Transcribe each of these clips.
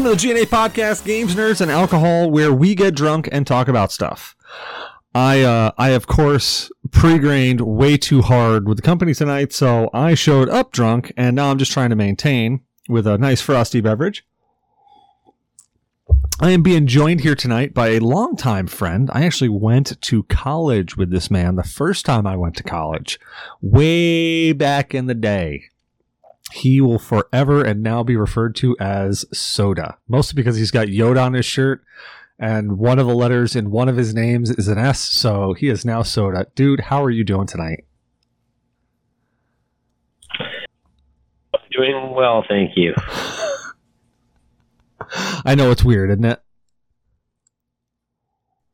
Welcome to the GNA Podcast, Games, Nerds, and Alcohol, where we get drunk and talk about stuff. I, uh, I of course pre-grained way too hard with the company tonight, so I showed up drunk, and now I'm just trying to maintain with a nice frosty beverage. I am being joined here tonight by a longtime friend. I actually went to college with this man the first time I went to college, way back in the day he will forever and now be referred to as Soda, mostly because he's got Yoda on his shirt and one of the letters in one of his names is an S, so he is now Soda. Dude, how are you doing tonight? Doing well, thank you. I know it's weird, isn't it?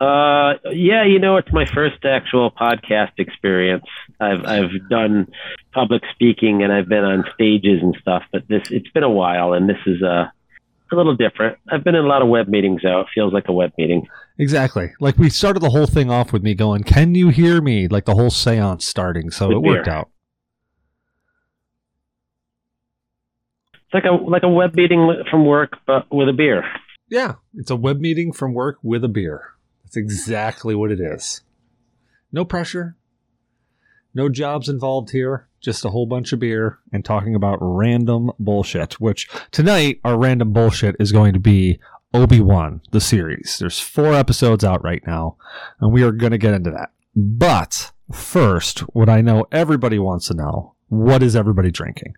Uh, yeah, you know, it's my first actual podcast experience. I've I've done public speaking and I've been on stages and stuff, but this it's been a while, and this is a a little different. I've been in a lot of web meetings though. It feels like a web meeting. Exactly. Like we started the whole thing off with me going, "Can you hear me?" Like the whole séance starting, so With it worked beer. out. It's like a like a web meeting from work, but with a beer. Yeah, it's a web meeting from work with a beer. That's exactly what it is. No pressure. No jobs involved here. Just a whole bunch of beer and talking about random bullshit. Which tonight, our random bullshit is going to be Obi Wan, the series. There's four episodes out right now, and we are going to get into that. But first, what I know everybody wants to know what is everybody drinking?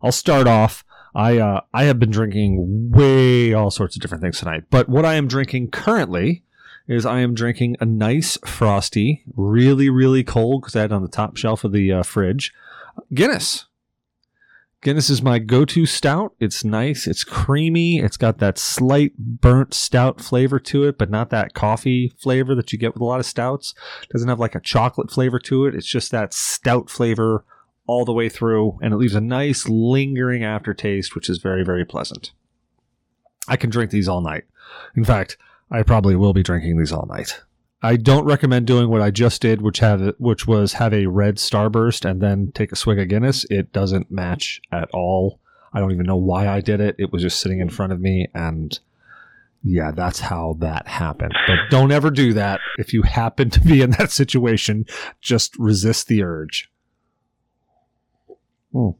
I'll start off. I uh, I have been drinking way all sorts of different things tonight, but what I am drinking currently is I am drinking a nice frosty, really really cold because I had it on the top shelf of the uh, fridge, Guinness. Guinness is my go-to stout. It's nice, it's creamy, it's got that slight burnt stout flavor to it, but not that coffee flavor that you get with a lot of stouts. doesn't have like a chocolate flavor to it. It's just that stout flavor all the way through, and it leaves a nice lingering aftertaste, which is very, very pleasant. I can drink these all night. In fact, I probably will be drinking these all night. I don't recommend doing what I just did, which have which was have a red starburst and then take a swig of Guinness. It doesn't match at all. I don't even know why I did it. It was just sitting in front of me, and yeah, that's how that happened. But don't ever do that if you happen to be in that situation. Just resist the urge. Hmm.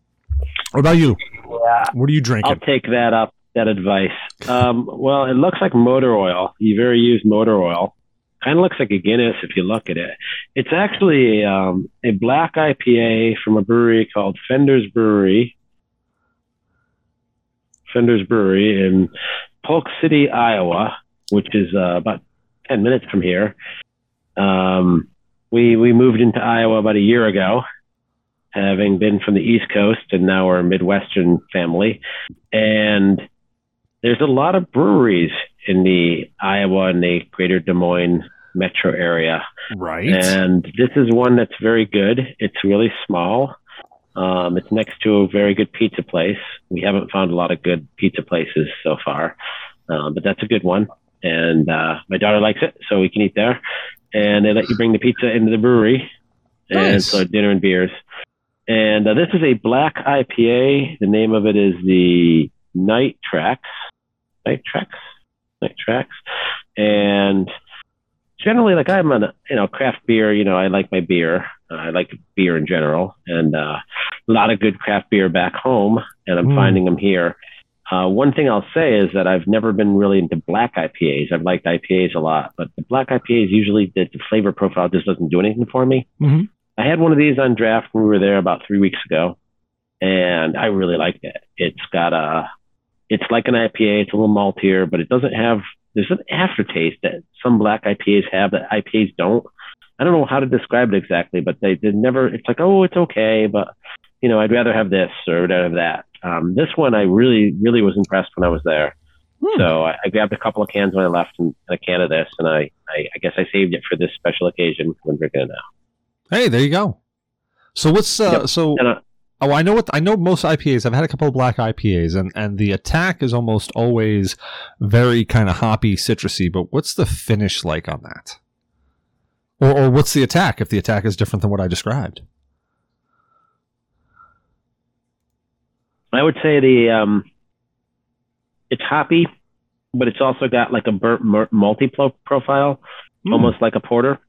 What about you? Yeah, What are you drinking? I'll take that up. That advice. Um, well, it looks like motor oil. You very used motor oil. Kind of looks like a Guinness if you look at it. It's actually um, a black IPA from a brewery called Fender's Brewery. Fender's Brewery in Polk City, Iowa, which is uh, about 10 minutes from here. Um, we, we moved into Iowa about a year ago, having been from the East Coast, and now we're a Midwestern family. And there's a lot of breweries in the Iowa and the greater Des Moines metro area. right. And this is one that's very good. It's really small. Um, it's next to a very good pizza place. We haven't found a lot of good pizza places so far, um, but that's a good one. And uh, my daughter likes it, so we can eat there. And they let you bring the pizza into the brewery, and Nice. so dinner and beers. And uh, this is a black IPA. The name of it is the Night Tracks. Night Tracks. Night Tracks. And generally, like I'm on, a, you know, craft beer. You know, I like my beer. Uh, I like beer in general, and uh, a lot of good craft beer back home, and I'm Mm. finding them here. Uh, one thing I'll say is that I've never been really into black IPAs. I've liked IPAs a lot, but the black IPAs usually the, the flavor profile just doesn't do anything for me. Mhm. I had one of these on draft when we were there about three weeks ago, and I really liked it. It's got a, it's like an IPA. It's a little maltier, but it doesn't have. There's an aftertaste that some black IPAs have that IPAs don't. I don't know how to describe it exactly, but they did never. It's like, oh, it's okay, but you know, I'd rather have this or I'd rather have that. Um, this one, I really, really was impressed when I was there. Hmm. So I, I grabbed a couple of cans when I left and a can of this, and I, I, I guess I saved it for this special occasion. Drinking it now. Hey, there you go. So what's uh, Yep. so? And, uh, Oh, I know what I know. Most IPAs. I've had a couple of black IPAs, and and the attack is almost always very kind of hoppy, citrusy. But what's the finish like on that? Or or what's the attack if the attack is different than what I described? I would say the um, it's hoppy, but it's also got like a burnt multi profile, mm. almost like a porter.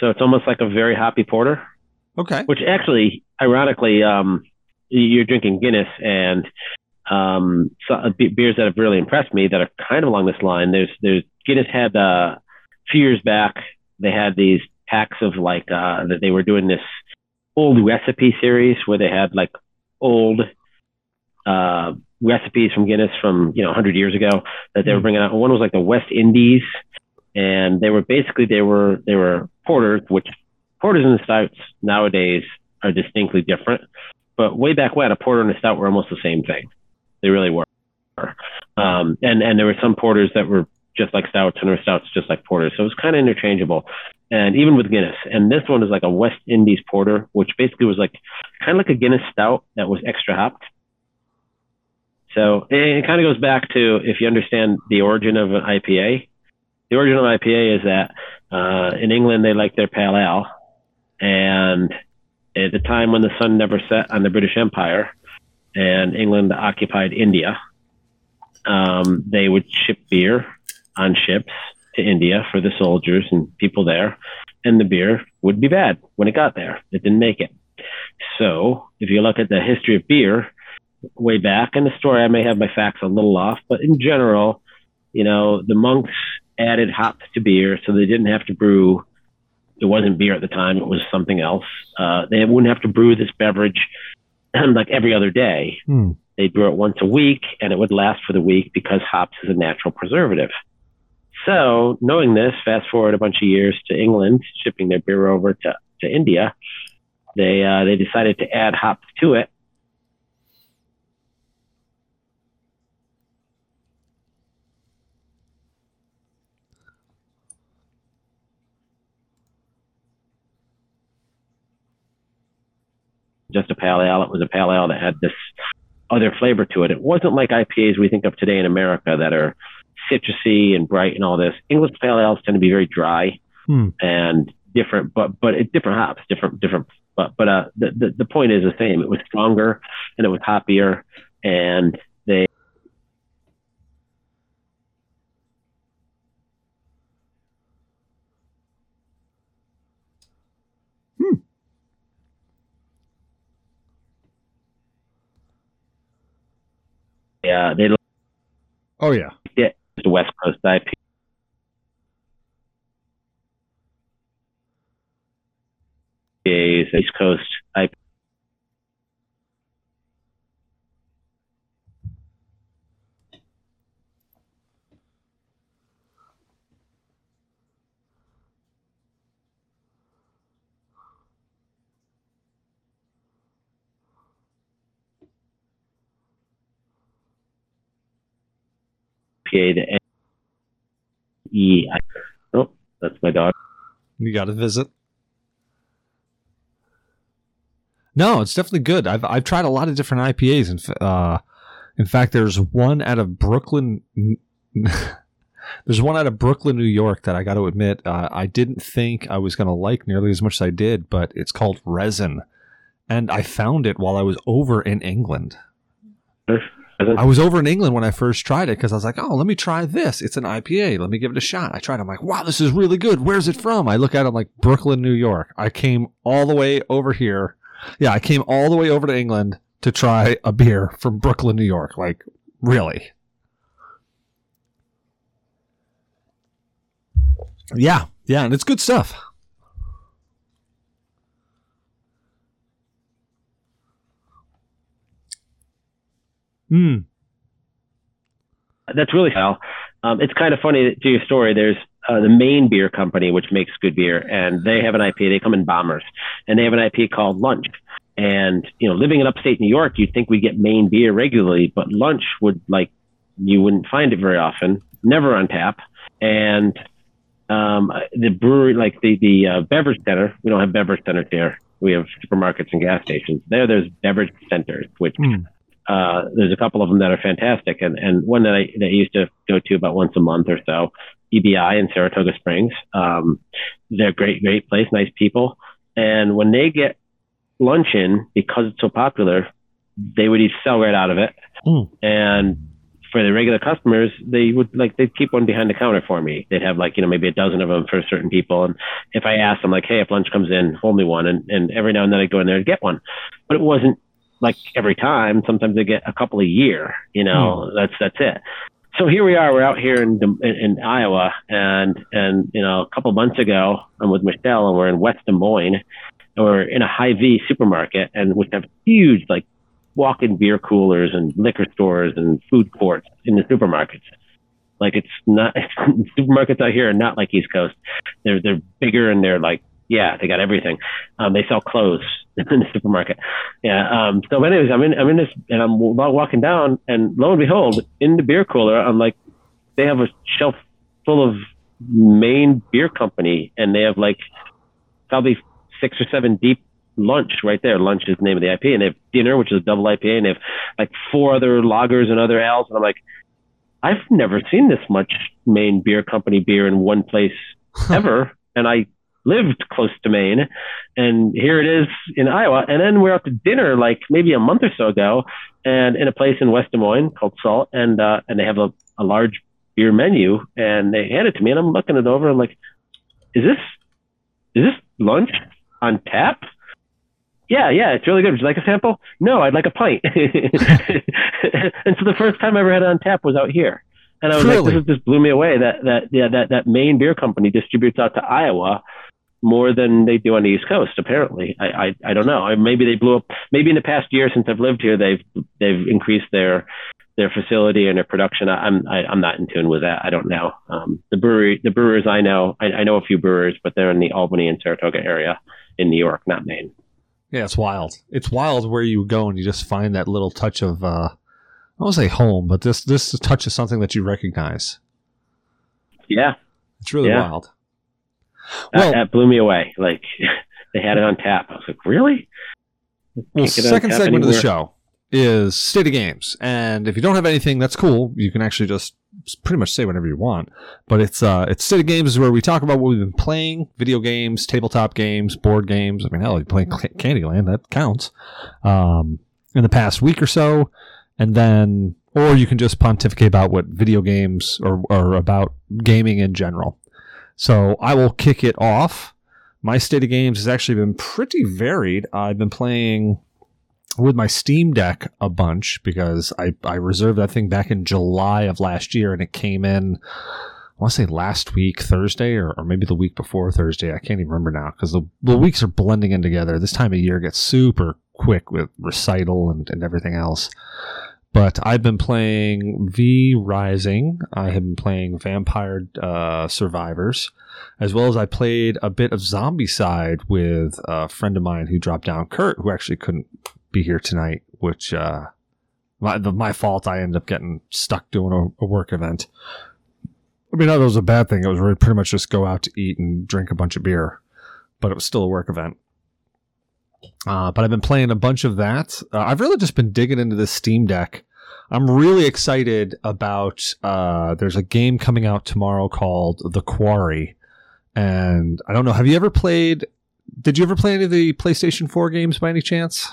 So it's almost like a very hoppy porter. Okay. Which actually, ironically, um, you're drinking Guinness and um, so, uh, beers that have really impressed me that are kind of along this line. There's there's Guinness had uh, a few years back they had these packs of like uh, that they were doing this old recipe series where they had like old uh, recipes from Guinness from you know 100 years ago that they were hmm. bringing out. One was like the West Indies, and they were basically they were they were porters, which porters and stouts nowadays are distinctly different. But way back when, a porter and a stout were almost the same thing. They really were. Um, and and there were some porters that were just like stouts and there were stouts just like porters. So it was kind of interchangeable. And even with Guinness. And this one is like a West Indies porter, which basically was like kind of like a Guinness stout that was extra hopped. So it, kind of goes back to if you understand the origin of an IPA. The origin of IPA is that uh, in England they like their pale ale, and at the time when the sun never set on the British Empire, and England occupied India, um, they would ship beer on ships to India for the soldiers and people there, and the beer would be bad when it got there. It didn't make it. So if you look at the history of beer way back, in the story, I may have my facts a little off, but in general, you know, the monks added hops to beer so they didn't have to brew. It wasn't beer at the time; it was something else. Uh, they wouldn't have to brew this beverage like every other day. Hmm. They brew it once a week, and it would last for the week because hops is a natural preservative. So, knowing this, fast forward a bunch of years to England, shipping their beer over to, to India, they uh, they decided to add hops to it. Just a pale ale. It was a pale ale that had this other flavor to it. It wasn't like IPAs we think of today in America that are citrusy and bright and all this. English pale ales tend to be very dry hmm. and different, but but it, different hops, different different. But but uh, the, the the point is the same. It was stronger and it was hoppier, and they Yeah, they. Oh yeah. Yeah, the West Coast IP. East Coast IP. To E. Oh, that's my dog. You got to visit. No, it's definitely good. I've I've tried a lot of different IPAs. In, uh, in fact, there's one out of Brooklyn. there's one out of Brooklyn, New York that I got to admit uh, I didn't think I was going to like nearly as much as I did, but it's called Resin, and I found it while I was over in England. I was over in England when I first tried it because I was like, oh, let me try this. It's an IPA. Let me give it a shot. I tried. It. I'm like, wow, this is really good. Where's it from? I look at it I'm like Brooklyn, New York. I came all the way over here. Yeah, I came all the way over to England to try a beer from Brooklyn, New York. Like, really? Yeah, yeah, and it's good stuff. Hmm. That's really how. Um, it's kind of funny to your story. There's uh, the Maine beer company, which makes good beer, and they have an IP. They come in bombers, and they have an IP called Lunch. And you know, living in upstate New York, you'd think we get Maine beer regularly, but Lunch would like you wouldn't find it very often. Never on tap. And um, the brewery, like the the uh, beverage center, we don't have beverage centers here. We have supermarkets and gas stations. There, there's beverage centers, which mm uh, there's a couple of them that are fantastic, and and one that I that I used to go to about once a month or so, EBI in Saratoga Springs. Um, they're great, great place, nice people, and when they get lunch in because it's so popular, they would eat sell right out of it, mm. and for the regular customers, they would like they'd keep one behind the counter for me. They'd have like you know maybe a dozen of them for certain people, and if I asked them like, hey, if lunch comes in, hold me one, and and every now and then I'd go in there and get one, but it wasn't like every time. Sometimes they get a couple a year. You know, hmm. that's that's it. So here we are. We're out here in in, in Iowa, and and you know a couple months ago, I'm with Michelle, and we're in West Des Moines, and we're in a Hy-Vee supermarket, and we have huge like walk-in beer coolers and liquor stores and food courts in the supermarkets. Like it's not supermarkets out here are not like East Coast. They're they're bigger and they're like yeah they got everything. Um, they sell clothes in the supermarket. Yeah. Um, so anyways, I'm in I'm in this and I'm walking down and lo and behold, in the beer cooler, I'm like they have a shelf full of Maine beer company and they have like probably six or seven deep lunch right there. Lunch is the name of the IP, and they have dinner, which is a double IPA, and they have like four other lagers and other ales. And I'm like, I've never seen this much Maine beer company beer in one place ever. and I lived close to Maine, and here it is in Iowa. And then we're out to dinner like maybe a month or so ago, and in a place in West Des Moines called Salt, and uh, and they have a, a large beer menu, and they hand it to me, and I'm looking it over. I'm like, is this is this lunch on tap? yeah, yeah, it's really good. Would you like a sample? No, I'd like a pint. and so the first time I ever had it on tap was out here. And I was really? like, this just blew me away that, that, yeah, that, that Maine beer company distributes out to Iowa more than they do on the East Coast, apparently. I, I, I don't know. Maybe they blew up, maybe in the past year since I've lived here, they've, they've increased their, their facility and their production. I, I'm, I, am i am not in tune with that. I don't know. Um, the brewery, the brewers I know, I, I know a few brewers, but they're in the Albany and Saratoga area in New York, not Maine. Yeah, it's wild. It's wild where you go and you just find that little touch of uh I won't say home, but this this touch is something that you recognize. Yeah. It's really yeah. wild. Well, that, that, blew me away. Like they had it on tap. I was like, really? Well, second segment anywhere. of the show is state of games, and if you don't have anything, that's cool. You can actually just pretty much say whatever you want. But it's uh, it's state of games is where we talk about what we've been playing: video games, tabletop games, board games. I mean, hell, you playing Candyland that counts. Um, in the past week or so, and then or you can just pontificate about what video games or or about gaming in general. So I will kick it off. My state of games has actually been pretty varied. I've been playing with my Steam Deck a bunch because I, I reserved that thing back in July of last year and it came in, I want to say last week, Thursday, or, or maybe the week before Thursday. I can't even remember now because the, the weeks are blending in together. This time of year gets super quick with recital and, and everything else. But I've been playing V Rising. I have been playing Vampire uh, Survivors, as well as I played a bit of Zombicide with a friend of mine who dropped down, Kurt, who actually couldn't be here tonight, which uh, my my fault. I ended up getting stuck doing a, a work event. I mean, that was a bad thing. It was really pretty much just go out to eat and drink a bunch of beer, but it was still a work event. Uh, but I've been playing a bunch of that. Uh, I've really just been digging into this Steam Deck. I'm really excited about. Uh, there's a game coming out tomorrow called The Quarry, and I don't know. Have you ever played? Did you ever play any of the PlayStation 4 games by any chance?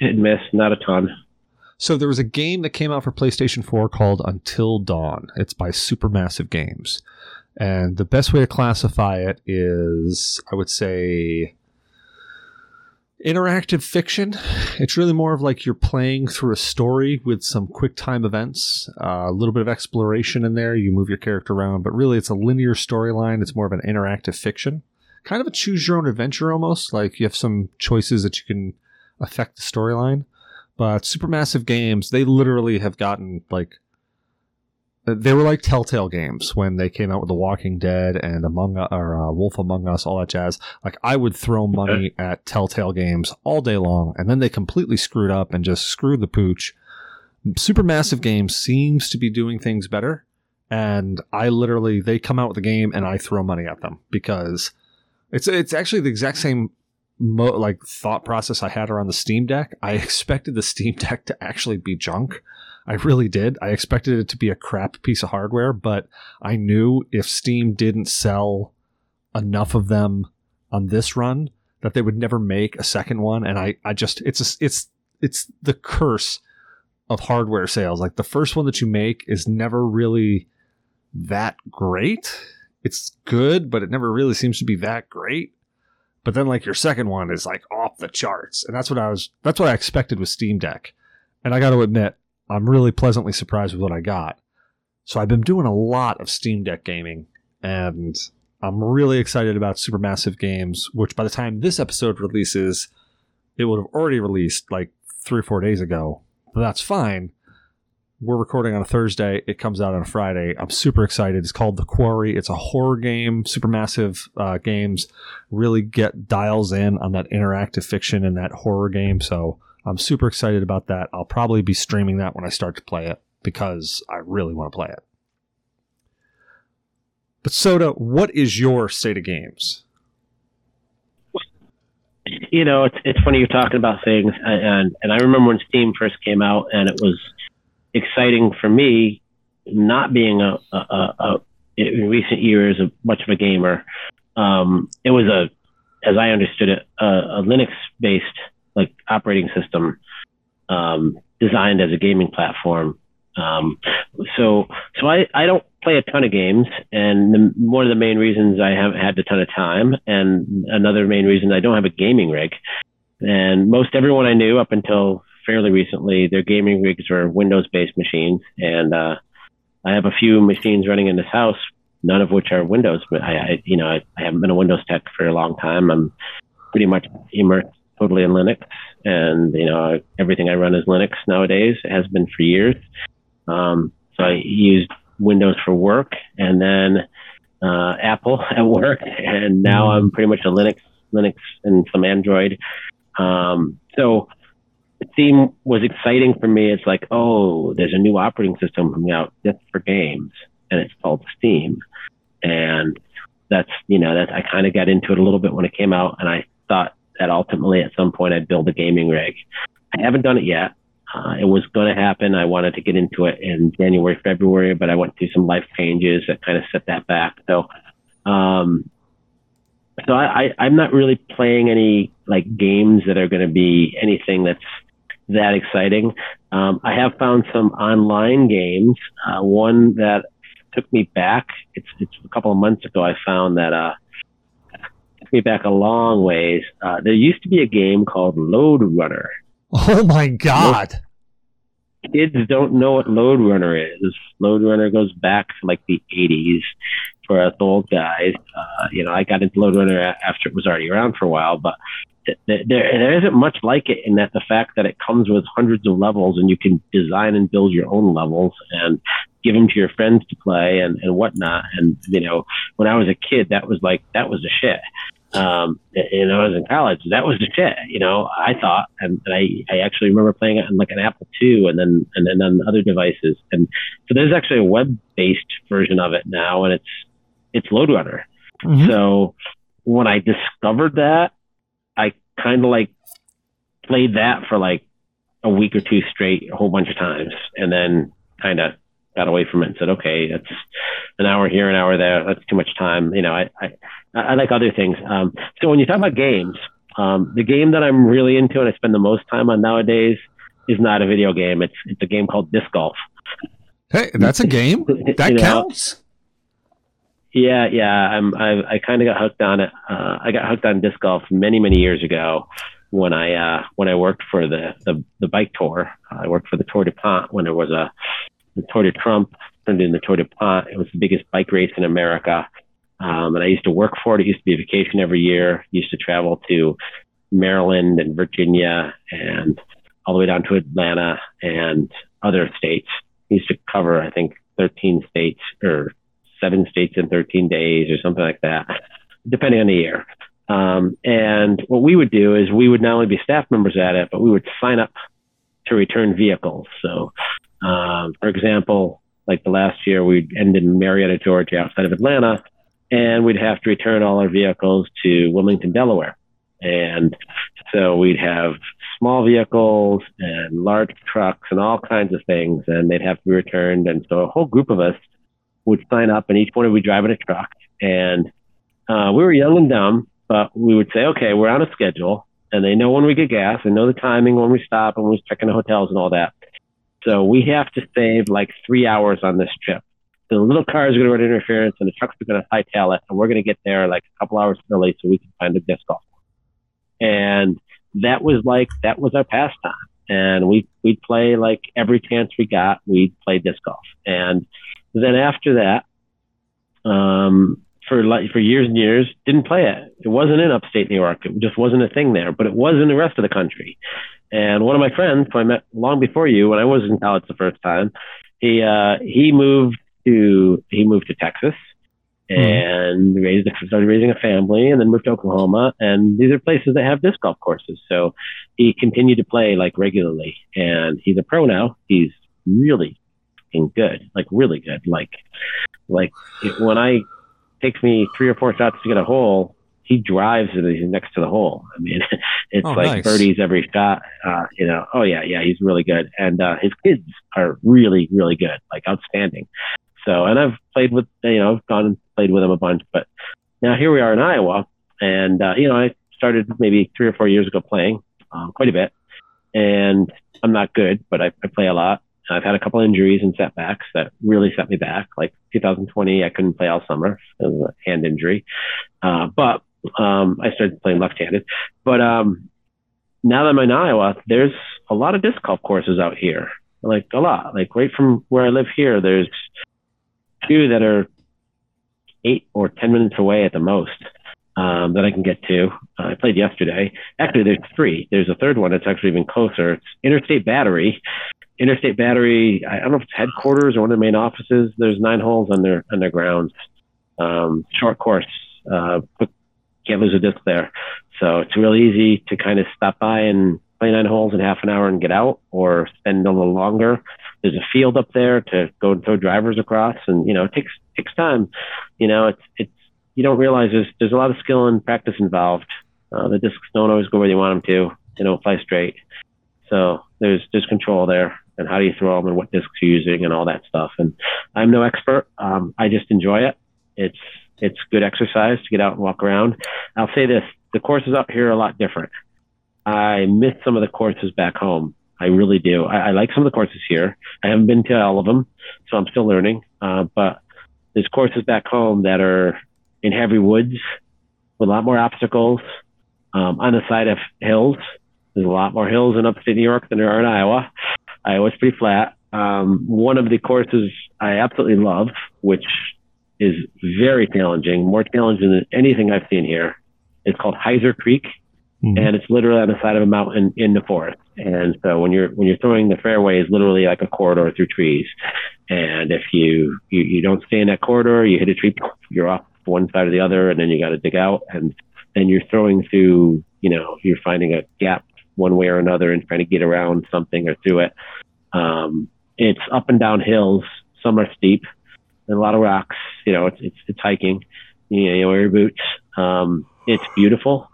Hit miss, not a ton. So there was a game that came out for PlayStation 4 called Until Dawn. It's by Supermassive Games. And the best way to classify it is, I would say, interactive fiction. It's really more of like you're playing through a story with some quick time events, uh, a little bit of exploration in there. You move your character around, but really it's a linear storyline. It's more of an interactive fiction. Kind of a choose your own adventure almost. Like you have some choices that you can affect the storyline. But Supermassive Games, they literally have gotten like they were like Telltale games when they came out with The Walking Dead and Among or uh, Wolf Among Us, all that jazz. Like I would throw money at Telltale games all day long, and then they completely screwed up and just screwed the pooch. Supermassive Games seems to be doing things better, and I literally they come out with a game and I throw money at them because it's it's actually the exact same mo- like thought process I had around the Steam Deck. I expected the Steam Deck to actually be junk. I really did. I expected it to be a crap piece of hardware, but I knew if Steam didn't sell enough of them on this run that they would never make a second one and I I just it's a, it's it's the curse of hardware sales. Like the first one that you make is never really that great. It's good, but it never really seems to be that great. But then like your second one is like off the charts. And that's what I was that's what I expected with Steam Deck. And I got to admit, I'm really pleasantly surprised with what I got. So I've been doing a lot of Steam Deck gaming and I'm really excited about Supermassive Games, which by the time this episode releases, it would have already released like 3 or 4 days ago. But that's fine we're recording on a Thursday. It comes out on a Friday. I'm super excited. It's called The Quarry. It's a horror game. Supermassive uh, games really get dials in on that interactive fiction and that horror game. So I'm super excited about that. I'll probably be streaming that when I start to play it because I really want to play it. But Soda, what is your state of games? You know, it's it's funny you're talking about things, and and I remember when Steam first came out, and it was exciting for me, not being a, a, a, a in recent years a much of a gamer. Um, it was a, as I understood it, a, a Linux-based like operating system um, designed as a gaming platform. Um, so, so I, I don't play a ton of games, and the, one of the main reasons I haven't had a ton of time, and another main reason I don't have a gaming rig. And most everyone I knew up until fairly recently. Their gaming rigs were Windows-based machines, and uh, I have a few machines running in this house, none of which are Windows. But I, I you know, I, I, haven't been a Windows tech for a long time. I'm pretty much immersed totally in Linux, and you know, everything I run is Linux nowadays. It has been for years. Um, so I used Windows for work, and then uh, Apple at work, and now I'm pretty much a Linux, Linux, and some Android. Um, so Steam was exciting for me. It's like, oh, there's a new operating system coming out just for games, and it's called Steam. And that's, you know, that I kind of got into it a little bit when it came out, and I thought that ultimately at some point I'd build a gaming rig. I haven't done it yet. Uh, it was going to happen. I wanted to get into it in January, February, but I went through some life changes that kind of set that back. So, um, so I, I, I'm not really playing any like games that are going to be anything that's that exciting. Um, I have found some online games. Uh, one that took me back. It's it's a couple of months ago. I found that uh, took me back a long ways. Uh, there used to be a game called Lode Runner. Oh my god! Most kids don't know what Lode Runner is. Lode Runner goes back to like the '80s for us old guys. Uh, you know, I got into Lode Runner after it was already around for a while, but there, there isn't much like it in that the fact that it comes with hundreds of levels and you can design and build your own levels and give them to your friends to play and, and whatnot. And, you know, when I was a kid, that was like, that was a shit. Um, you know, I was in college, that was the shit, you know, I thought, and, and I, I actually remember playing it on like an Apple II and then, and then on other devices. And so there's actually a web based version of it now and it's, it's Lode Runner. Mm-hmm. So when I discovered that, I kind of like played that for like a week or two straight, a whole bunch of times, and then kind of got away from it and said, okay, that's an hour here, an hour there. That's too much time. You know, I, I, I like other things. Um, so when you talk about games, um, the game that I'm really into and I spend the most time on nowadays is not a video game. It's, it's a game called disc golf. Hey, that's a game that counts. Yeah, yeah. I'm. I, I kind of got hooked on it. Uh, I got hooked on disc golf many, many years ago when I uh, when I worked for the the, the bike tour. I worked for the Tour DuPont when there was a the Tour de Trump turned into the Tour DuPont. It was the biggest bike race in America, um, and I used to work for it. It used to be a vacation every year. Used to travel to Maryland and Virginia and all the way down to Atlanta and other states. used to cover, I think, 13 states or seven states in 13 days or something like that, depending on the year. Um, and what we would do is we would not only be staff members at it, but we would sign up to return vehicles. So, um, for example, like the last year, we'd end in Marietta, Georgia, outside of Atlanta, and we'd have to return all our vehicles to Wilmington, Delaware. And so we'd have small vehicles and large trucks and all kinds of things, and they'd have to be returned. And so a whole group of us would sign up, and each morning we'd drive in a truck. And uh, we were young and dumb, but we would say, okay, we're on a schedule, and they know when we get gas. They know the timing when we stop and when we check in the hotels and all that. So we have to save like three hours on this trip. The little car is going to run interference, and the trucks are going to hightail it, and we're going to get there like a couple hours early so we can find a disc golf. And that was like that was our pastime, and we we'd play like every chance we got. We'd play disc golf, and then after that, um, for like for years and years, didn't play it. It wasn't in upstate New York. It just wasn't a thing there, but it was in the rest of the country. And one of my friends, who I met long before you, when I was in college the first time, he uh, he moved to he moved to Texas hmm. and raised started raising a family, and then moved to Oklahoma. And these are places that have disc golf courses. So he continued to play like regularly, and he's a pro now. He's really good, like really good. Like like when I takes me three or four shots to get a hole, he drives and he's next to the hole. I mean, it's oh, like nice. birdies every shot. Uh, you know, oh yeah, yeah, he's really good, and uh, his kids are really, really good, like outstanding. So, and I've played with, you know, I've gone and played with him a bunch, but now here we are in Iowa, and uh, you know, I started maybe three or four years ago playing um, quite a bit, and I'm not good, but I, I play a lot. I've had a couple of injuries and setbacks that really set me back. Like 2020, I couldn't play all summer, it was a hand injury. Uh, but um, I started playing left-handed. But um, now that I'm in Iowa, there's a lot of disc golf courses out here. Like a lot. Like right from where I live here, there's two that are eight or ten minutes away at the most um, that I can get to. Uh, I played yesterday. Actually, there's three. There's a third one that's actually even closer. It's Interstate Battery, Interstate Battery, I don't know if it's headquarters or one of the main offices. There's nine holes on their on their grounds. Um, short course, uh, can't lose a disc there. So it's real easy to kind of stop by and play nine holes in half an hour and get out, or spend a little longer. There's a field up there to go and throw drivers across, and you know it takes takes time. You know it's it's you don't realize there's there's a lot of skill and practice involved. Uh, the discs don't always go where you want them to. They don't fly straight. So there's there's control there and how do you throw them and what discs you're using and all that stuff. And I'm no expert. Um, I just enjoy it. It's it's good exercise to get out and walk around. I'll say this: the courses up here are a lot different. I miss some of the courses back home. I really do. I, I like some of the courses here. I haven't been to all of them, so I'm still learning. Uh, but there's courses back home that are in heavy woods with a lot more obstacles um, on the side of hills. There's a lot more hills in upstate New York than there are in Iowa. I was pretty flat. Um, one of the courses I absolutely love, which is very challenging, more challenging than anything I've seen here. It's called Heiser Creek, mm-hmm. and it's literally on the side of a mountain in the forest. And so when you're when you're throwing the fairway is literally like a corridor through trees. And if you, you you don't stay in that corridor, you hit a tree, you're off one side or the other, and then you got to dig out, and then you're throwing through. You know, you're finding a gap one way or another and trying to get around something or through it. Um, it's up and down hills. Some are steep and a lot of rocks. You know, it's it's, it's hiking. You know, you wear your boots. Um, it's beautiful.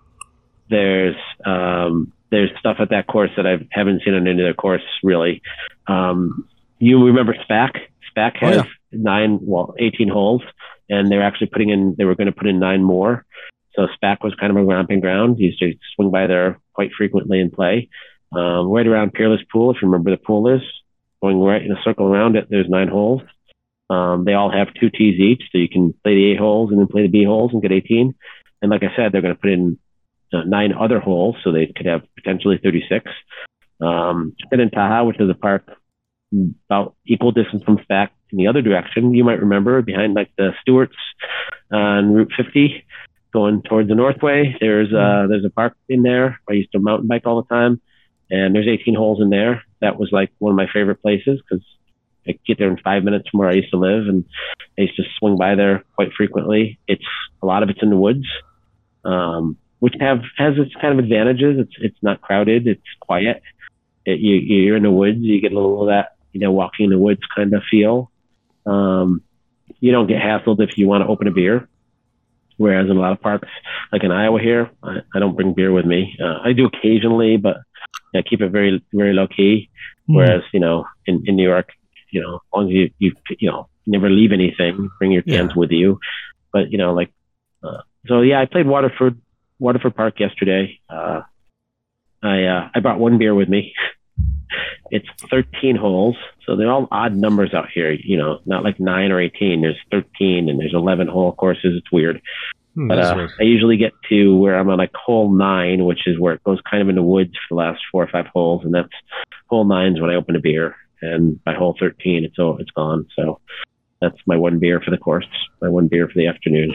There's um, there's stuff at that course that I haven't seen on any other course really. Um, you remember SPAC? SPAC has oh, yeah. nine, well, 18 holes, and they're actually putting in. They were going to put in nine more. So SPAC was kind of a ramping ground. You used to swing by there quite frequently and play. Um, right around Peerless Pool, if you remember the pool is, going right in a circle around it, there's nine holes. Um, they all have two tees each, so you can play the eight holes and then play the B holes and get 18. And like I said, they're going to put in uh, nine other holes, so they could have potentially 36. Um, and in Taha, which is a park about equal distance from SPAC in the other direction, you might remember behind like the Stewarts on Route 50 going towards the Northway. There's uh, there's a park in there. I used to mountain bike all the time, and there's 18 holes in there. That was like one of my favorite places because I get there in five minutes from where I used to live, and I used to swing by there quite frequently. It's a lot of it's in the woods, um, which have has its kind of advantages. It's it's not crowded. It's quiet. It, you you're in the woods. You get a little of that you know walking in the woods kind of feel. Um, you don't get hassled if you want to open a beer. Whereas in a lot of parks, like in Iowa here, I, I don't bring beer with me. Uh, I do occasionally, but I keep it very, very low key. Mm. Whereas, you know, in, in New York, you know, as long as you, you, you know, never leave anything, bring your cans yeah. with you. But, you know, like, uh, so yeah, I played Waterford, Waterford Park yesterday. Uh, I uh, I brought one beer with me. It's 13 holes, so they're all odd numbers out here. You know, not like nine or 18. There's 13 and there's 11 hole courses. It's weird. Hmm, But uh. I usually get to where I'm on like hole nine, which is where it goes kind of in the woods for the last four or five holes, and that's hole nine's when I open a beer, and by hole 13, it's all it's gone. So that's my one beer for the course, my one beer for the afternoon.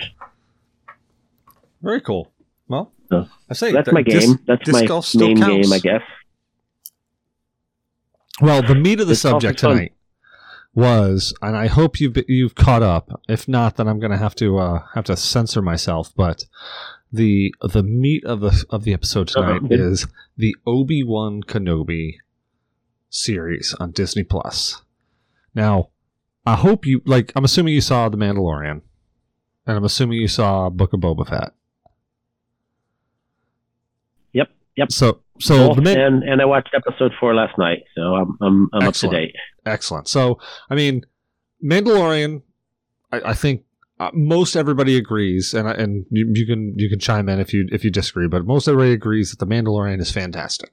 Very cool. Well, So, I say that's that my game. disc- that's disc my main counts. game, I guess. Well, the meat of the Disc subject is tonight was, and I hope you've you've caught up. If not, then I'm going to have to uh, have to censor myself. But the the meat of the of the episode tonight Uh-huh. is the Obi Wan Kenobi series on Disney Plus. Now, I hope you like. I'm assuming you saw The Mandalorian, and I'm assuming you saw Book of Boba Fett. Yep, yep. So, so Man- and and I watched episode four last night, so I'm I'm, I'm up to date. Excellent. So, I mean, Mandalorian, I, I think uh, most everybody agrees, and I, and you, you can you can chime in if you if you disagree, but most everybody agrees that the Mandalorian is fantastic.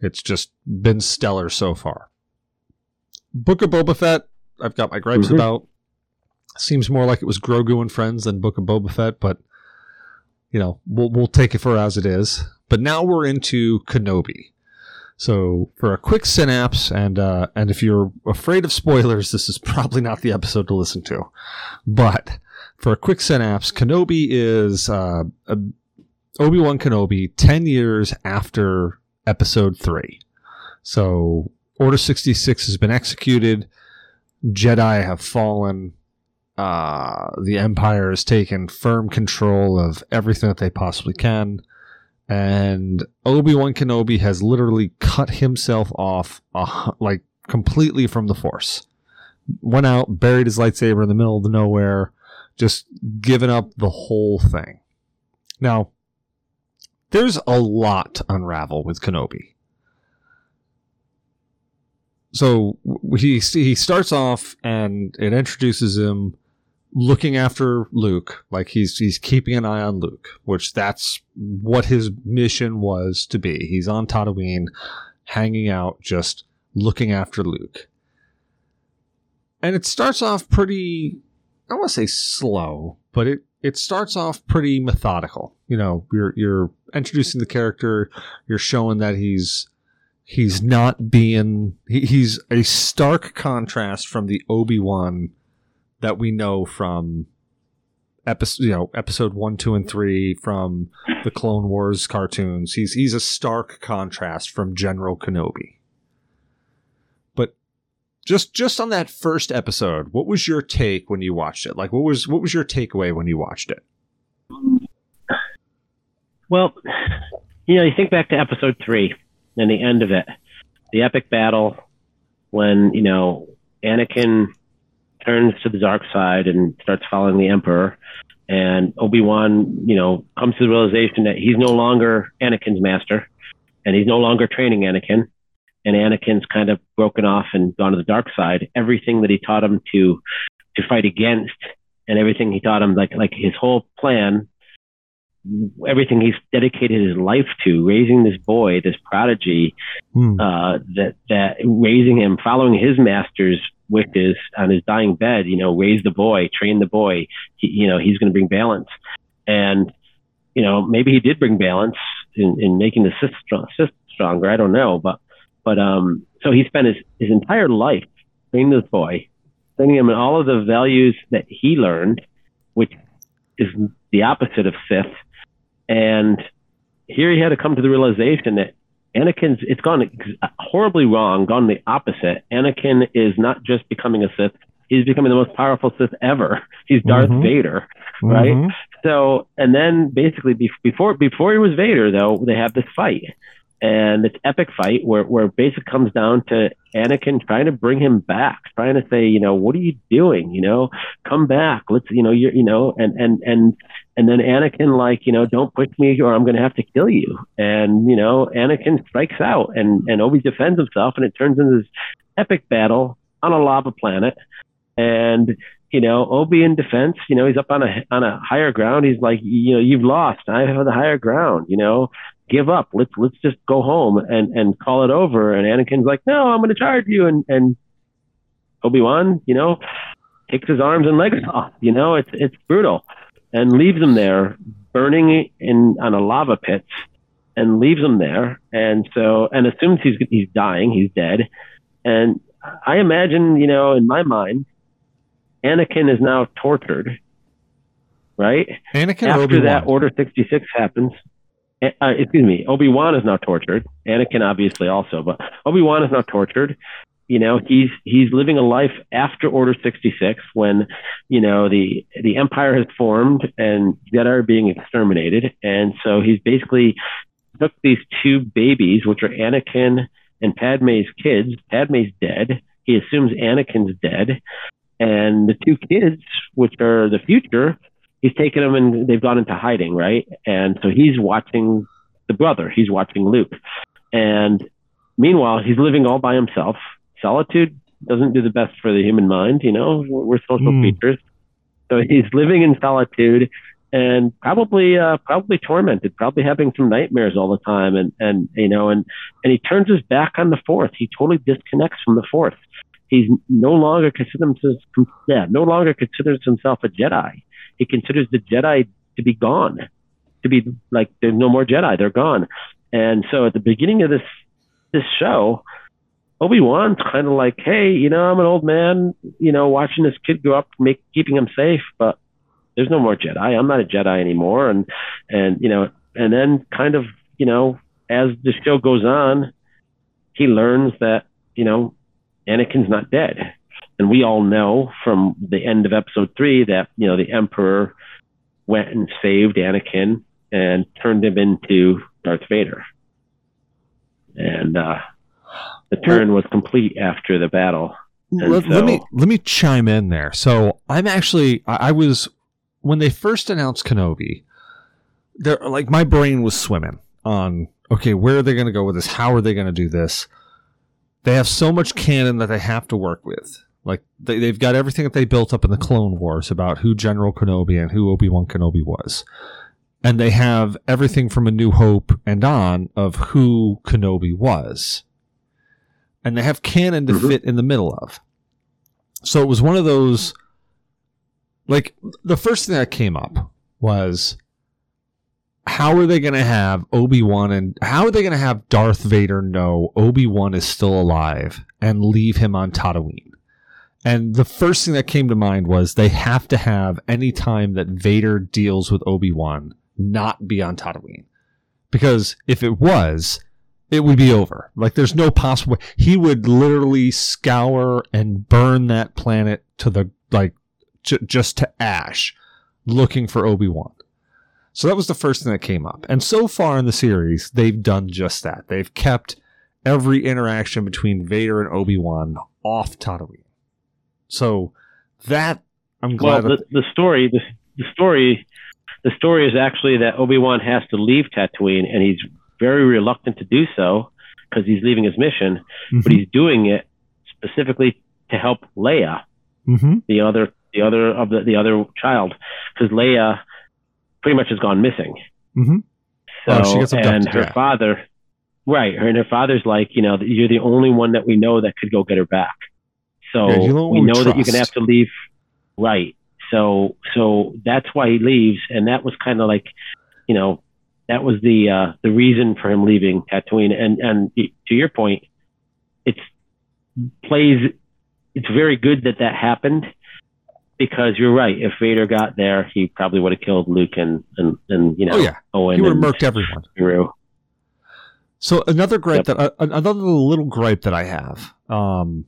It's just been stellar so far. Book of Boba Fett, I've got my gripes Mhm. about. Seems more like it was Grogu and friends than Book of Boba Fett, but you know we'll we'll take it for as it is. But now we're into Kenobi. So for a quick synapse, and uh, and if you're afraid of spoilers, this is probably not the episode to listen to. But for a quick synapse, Kenobi is uh, Obi Wan Kenobi ten years after Episode three. So Order sixty six has been executed. Jedi have fallen. Uh, the Empire has taken firm control of everything that they possibly can and Obi Wan Kenobi has literally cut himself off, hu- like completely from the Force. Went out, buried his lightsaber in the middle of nowhere, just given up the whole thing. Now, there's a lot to unravel with Kenobi. So he he starts off, and it introduces him looking after Luke, like he's he's keeping an eye on Luke, which that's what his mission was to be. He's on Tatooine, hanging out, just looking after Luke. And it starts off pretty I don't want to say slow, but it it starts off pretty methodical. You know, you're you're introducing the character, you're showing that he's he's not being he, he's a stark contrast from the Obi-Wan that we know from episode you know episode 1 2 and 3 from the clone wars cartoons. He's he's a stark contrast from general kenobi. But just just on that first episode what was your take when you watched it? Like what was what was your takeaway when you watched it? Well, you know, you think back to episode three and the end of it, the epic battle when, you know, Anakin turns to the dark side and starts following the Emperor. And Obi Wan, you know, comes to the realization that he's no longer Anakin's master and he's no longer training Anakin. And Anakin's kind of broken off and gone to the dark side. Everything that he taught him to to fight against and everything he taught him, like like his whole plan everything he's dedicated his life to, raising this boy, this prodigy, Hmm. uh, that that raising him, following his master's wishes on his dying bed. You know, raise the boy, train the boy. He, you know, he's going to bring balance, and you know, maybe he did bring balance in, in making the strong, Sith stronger. I don't know, but but um, so he spent his his entire life training this boy, training him in all of the values that he learned, which is the opposite of Sith. And here he had to come to the realization that Anakin's it's gone ex- horribly wrong, gone the opposite. Anakin is not just becoming a Sith; he's becoming the most powerful Sith ever. He's Darth Mhm. Vader. right? Mhm. So, and then basically be- before before he was Vader, though, they have this fight, and it's epic fight where where basic comes down to Anakin trying to bring him back, trying to say, you know, what are you doing? You know, come back. Let's, you know, you're, you know, and and and and then Anakin like, you know, don't push me or I'm going to have to kill you. And you know, Anakin strikes out, and and Obi defends himself, and it turns into this epic battle on a lava planet, and you know, Obi in defense, you know, he's up on a on a higher ground. He's like, you know, you've lost. I have the higher ground. You know, give up. Let's let's just go home and and call it over. And Anakin's like, no, I'm going to charge you. And and Obi Wan, you know, takes his arms and legs off. You know, it's it's brutal, and leaves him there burning in on a lava pit, and leaves him there. And so and assumes he's he's dying, he's dead. And I imagine, you know, in my mind, Anakin is now tortured. Right Anakin after Obi-Wan. that, Order sixty six happens. Uh, excuse me, Obi Wan is now tortured. Anakin obviously also, but Obi Wan is now tortured. You know, he's he's living a life after Order sixty six when, you know, the the Empire has formed and Jedi are being exterminated, and so he's basically took these two babies, which are Anakin and Padme's kids. Padme's dead. He assumes Anakin's dead, and the two kids, which are the future, he's taken them and they've gone into hiding, right? And so he's watching the brother. He's watching Luke, and meanwhile, he's living all by himself. Solitude doesn't do the best for the human mind. You know, we're social Hmm. creatures. So he's living in solitude and probably uh, probably tormented, probably having some nightmares all the time, and and you know, and and he turns his back on the Force. He totally disconnects from the Force. He's no longer considers himself, yeah, no longer considers himself a Jedi. He considers the Jedi to be gone, to be like there's no more Jedi, they're gone. And so at the beginning of this this show, Obi Wan's kind of like, hey, you know, I'm an old man, you know, watching this kid grow up, make keeping him safe, but there's no more Jedi. I'm not a Jedi anymore. And and you know, and then kind of, you know, as the show goes on, he learns that, you know, Anakin's not dead. And we all know from the end of episode three that, you know, the Emperor went and saved Anakin and turned him into Darth Vader. And uh, the turn was complete after the battle. Let, let me let me chime in there. So I'm actually I, I was when they first announced Kenobi, there like my brain was swimming on okay, where are they going to go with this? How are they going to do this? They have so much canon that they have to work with. Like they, they've got everything that they built up in the Clone Wars about who General Kenobi and who Obi Wan Kenobi was, and they have everything from A New Hope and on of who Kenobi was, and they have canon to Mhm. fit in the middle of. So it was one of those. Like the first thing that came up was how are they going to have Obi Wan and how are they going to have Darth Vader know Obi Wan is still alive and leave him on Tatooine? And the first thing that came to mind was they have to have any time that Vader deals with Obi Wan not be on Tatooine, because if it was, it would be over. Like there's no possible way he would literally scour and burn that planet to the like just to ash, looking for Obi Wan. So that was the first thing that came up. And so far in the series, they've done just that. They've kept every interaction between Vader and Obi Wan off Tatooine. So that I'm Well, glad. that, the, the story, the, the story, the story is actually that Obi Wan has to leave Tatooine, and he's very reluctant to do so because he's leaving his mission, but he's doing it specifically to help Leia, Mhm. the other, the other of the the other child, because Leia pretty much has gone missing. Mhm. So, Oh, she gets and her yeah. father, right? Her and her father's like, you know, you're the only one that we know that could go get her back. So Yeah, we we know that you're gonna have to leave, right? So, so that's why he leaves, and that was kind of like, you know, that was the uh, the reason for him leaving Tatooine. And and to your point, it's plays. It's very good that that happened because you're right. If Vader got there, he probably would have killed Luke and and and you know oh yeah, Owen he would have murked everyone. Beru. So another gripe Yep. that uh, another little gripe that I have. Um,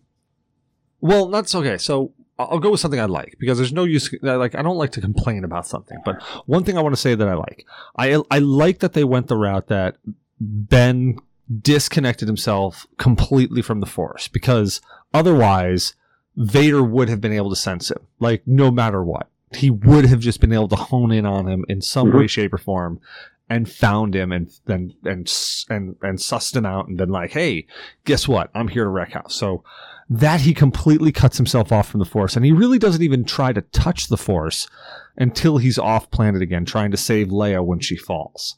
well, that's okay. So I'll go with something I like because there's no use. Like I don't like to complain about something, but one thing I want to say that I like, I I like that they went the route that Ben disconnected himself completely from the Force because otherwise Vader would have been able to sense him, like no matter what. He would have just been able to hone in on him in some Mhm. way, shape, or form, and found him and then and and and sussed him out and then like, hey, guess what? I'm here to wreck house. So that he completely cuts himself off from the force, and he really doesn't even try to touch the force until he's off planet again, trying to save Leia when she falls.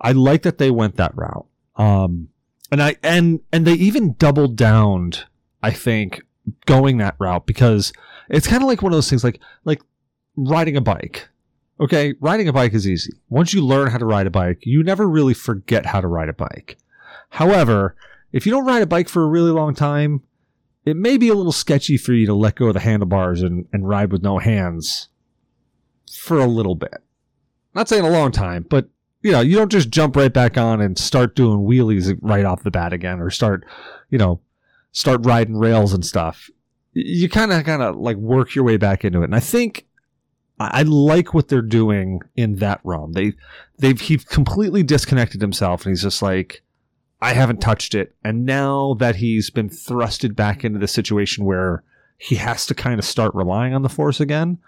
I like that they went that route. Um, and I and and they even doubled down. I think going that route because it's kind of like one of those things like like riding a bike. Okay, riding a bike is easy. Once you learn how to ride a bike, you never really forget how to ride a bike. However, if you don't ride a bike for a really long time, it may be a little sketchy for you to let go of the handlebars and, and ride with no hands for a little bit. Not saying a long time, but you know, you don't just jump right back on and start doing wheelies right off the bat again or start, you know, start riding rails and stuff. You kind of kind of like work your way back into it. And I think I like what they're doing in that realm. They they've he completely disconnected himself and he's just like I haven't touched it. And now that he's been thrusted back into the situation where he has to kind of start relying on the force again,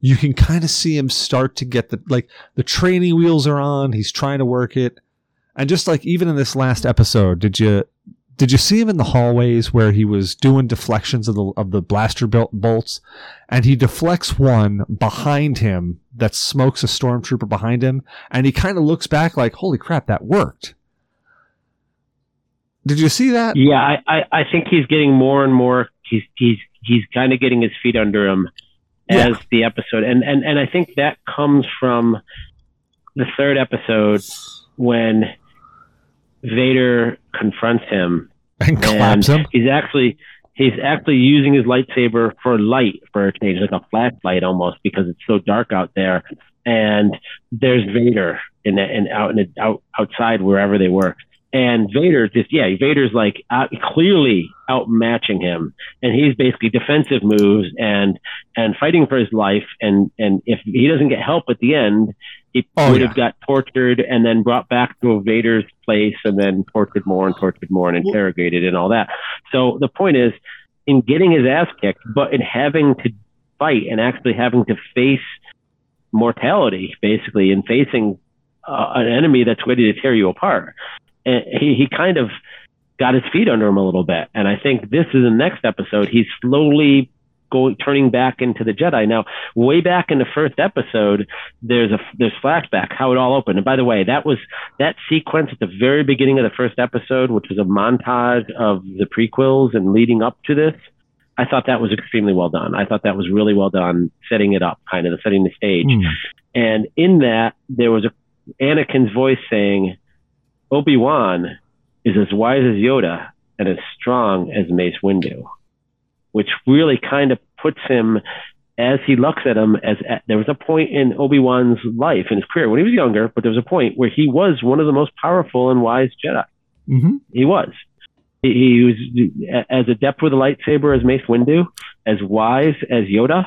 you can kind of see him start to get the like the training wheels are on. He's trying to work it, and just like even in this last episode, did you did you see him in the hallways where he was doing deflections of the of the blaster bolts, and he deflects one behind him that smokes a stormtrooper behind him, and he kind of looks back like, "Holy crap, that worked." Did you see that? Yeah, I, I, I think he's getting more and more. He's he's he's kind of getting his feet under him as yeah. the episode, and and and I think that comes from the third episode when Vader confronts him and claps him. He's actually he's actually using his lightsaber for light for a change, like a flashlight almost, because it's so dark out there. And there's Vader in the, and out in the, out outside wherever they were, and Vader just, yeah, Vader's like out, clearly outmatching him, and he's basically defensive moves and and fighting for his life. And and if he doesn't get help at the end, he oh, would yeah. have got tortured and then brought back to Vader's place, and then tortured more and tortured more and interrogated and all that. So the point is, in getting his ass kicked, but in having to fight and actually having to face mortality, basically, and facing uh, an enemy that's ready to tear you apart he, he kind of got his feet under him a little bit. And I think this is the next episode. He's slowly going turning back into the Jedi. Now, way back in the first episode, there's a there's flashback how it all opened. And by the way, that was that sequence at the very beginning of the first episode, which was a montage of the prequels and leading up to this. I thought that was extremely well done. I thought that was really well done, setting it up, kind of setting the stage. Mm. And in that, there was a Anakin's voice saying, Obi Wan is as wise as Yoda and as strong as Mace Windu, which really kind of puts him as he looks at him as there was a point in Obi-Wan's life in his career when he was younger, but there was a point where he was one of the most powerful and wise Jedi. Mm-hmm. He was. He, he, was as adept with a lightsaber as Mace Windu, as wise as Yoda.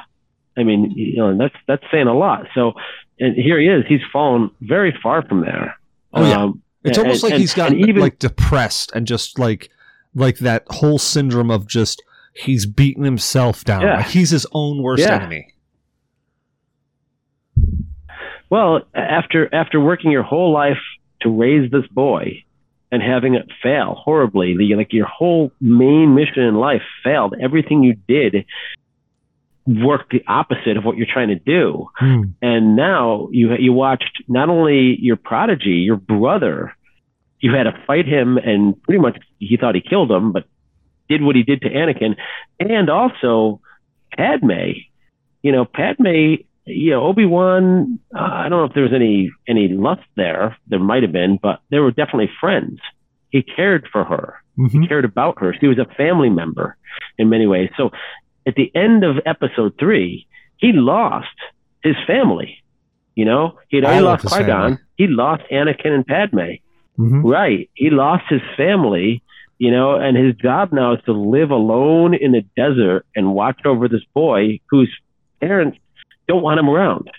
I mean, you know, that's that's saying a lot. So, and here he is. He's fallen very far from there. Oh yeah. Um, it's almost and, like and, he's got even, like depressed and just like like that whole syndrome of just he's beaten himself down. Yeah. Like he's his own worst yeah. enemy. Well, after after working your whole life to raise this boy and having it fail horribly, the, like your whole main mission in life failed. Everything you did worked the opposite of what you're trying to do. Hmm. And now you you watched not only your prodigy, your brother, you had to fight him, and pretty much he thought he killed him, but did what he did to Anakin, and also Padme. You know, Padme. You know, Obi Wan. Uh, I don't know if there was any any lust there. There might have been, but they were definitely friends. He cared for her. Mm-hmm. He cared about her. She was a family member in many ways. So at the end of episode three, he lost his family. You know, he'd already lost Qui Gon. He lost Anakin and Padme. Mm-hmm. Right. He lost his family, you know, and his job now is to live alone in the desert and watch over this boy whose parents don't want him around.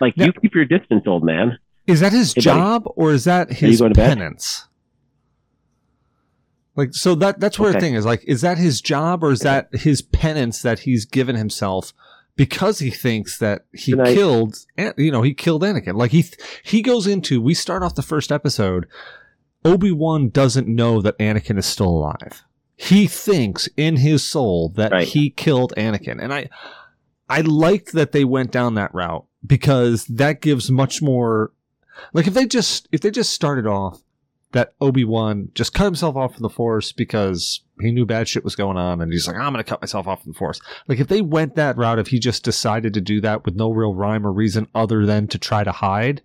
Like, now, you keep your distance, old man. Is that his job or is that his penance? Like so that that's where okay. the thing is like is that his job or is that his penance that he's given himself because he thinks that he killed you know he killed Anakin like he he goes into we start off the first episode Obi-Wan doesn't know that Anakin is still alive he thinks in his soul that right. he killed Anakin and I I liked that they went down that route because that gives much more Like if they just if they just started off that Obi Wan just cut himself off from the Force because he knew bad shit was going on, and he's like, I'm going to cut myself off from the Force. Like if they went that route, if he just decided to do that with no real rhyme or reason other than to try to hide,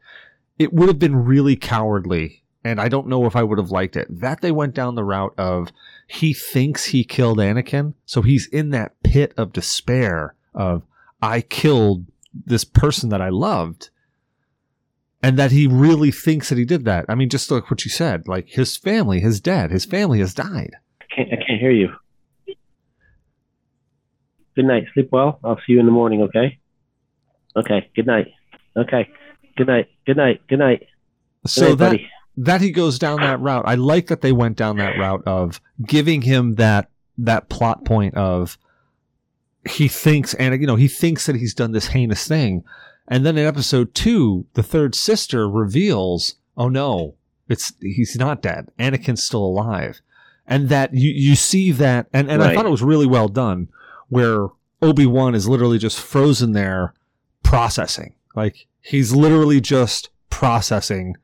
it would have been really cowardly. And I don't know if I would have liked it. That they went down the route of he thinks he killed Anakin, so he's in that pit of despair of I killed this person that I loved and that he really thinks that he did that. I mean, just like what you said, like his family, his dad, his family has died. I can't, I can't hear you. Good night. Sleep well. I'll see you in the morning, okay? Okay. Good night. Okay. Good night. Good night. Good night. Good So night, that buddy. that he goes down that route. I like that they went down that route of giving him that that plot point of he thinks and you know he thinks that he's done this heinous thing, and then in episode two, the third sister reveals, oh no, it's he's not dead. Anakin's still alive, and that you you see that, and and I thought it was really well done, where Obi Wan is literally just frozen there, processing. Like he's literally just processing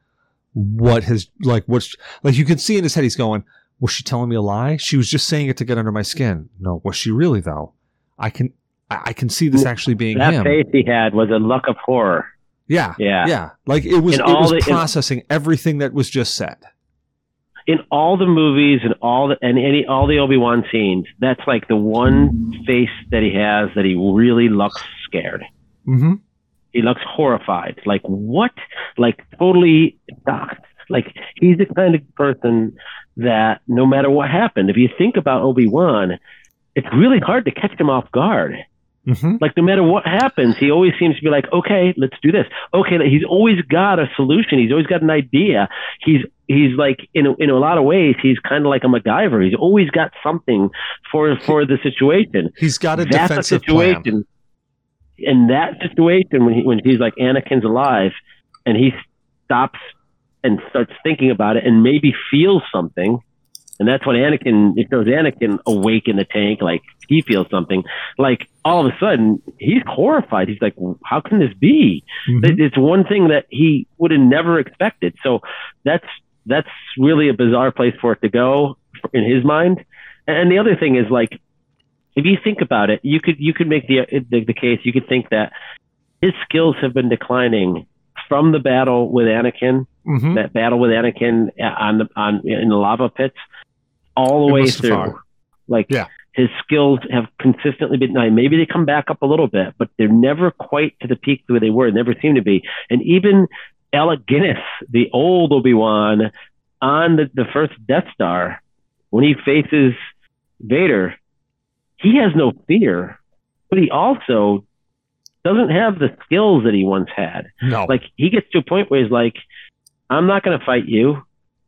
what his like what's like you can see in his head he's going was she telling me a lie? She was just saying it to get under my skin. No was she really though? I can i I can see this actually being that him face he had was a look of horror. yeah Yeah. yeah like it was In it was the- in- processing everything that was just said In all the movies and all the and any all the Obi Wan scenes, that's like the one face that he has that he really looks scared. mm-hmm He looks horrified. Like what? Like totally shocked. Like he's the kind of person that no matter what happened, if you think about Obi Wan, it's really hard to catch him off guard. Mm-hmm Like no matter what happens, he always seems to be like, okay, let's do this. Okay, he's always got a solution. He's always got an idea. He's he's like in a, in a lot of ways, he's kind of like a MacGyver. He's always got something for for the situation. he's got a That's a defensive situation. plan In that situation, when he when he's like Anakin's alive, and he stops and starts thinking about it, and maybe feels something. And that's when Anakin, it shows Anakin awake in the tank, like he feels something. Like all of a sudden, he's horrified. He's like, "How can this be?" Mhm. It's one thing that he would have never expected. So that's that's really a bizarre place for it to go in his mind. And the other thing is like, if you think about it, you could you could make the the, the case. You could think that his skills have been declining from the battle with Anakin, Mhm. that battle with Anakin on the on in the lava pits, all the In way through. Like Yeah. his skills have consistently been. Now, maybe they come back up a little bit, but they're never quite to the peak where they were. Never seem to be. And even Alec Guinness, the old Obi Wan, on the, the first Death Star, when he faces Vader, he has no fear, but he also doesn't have the skills that he once had. no Like he gets to a point where he's like, I'm not going to fight you.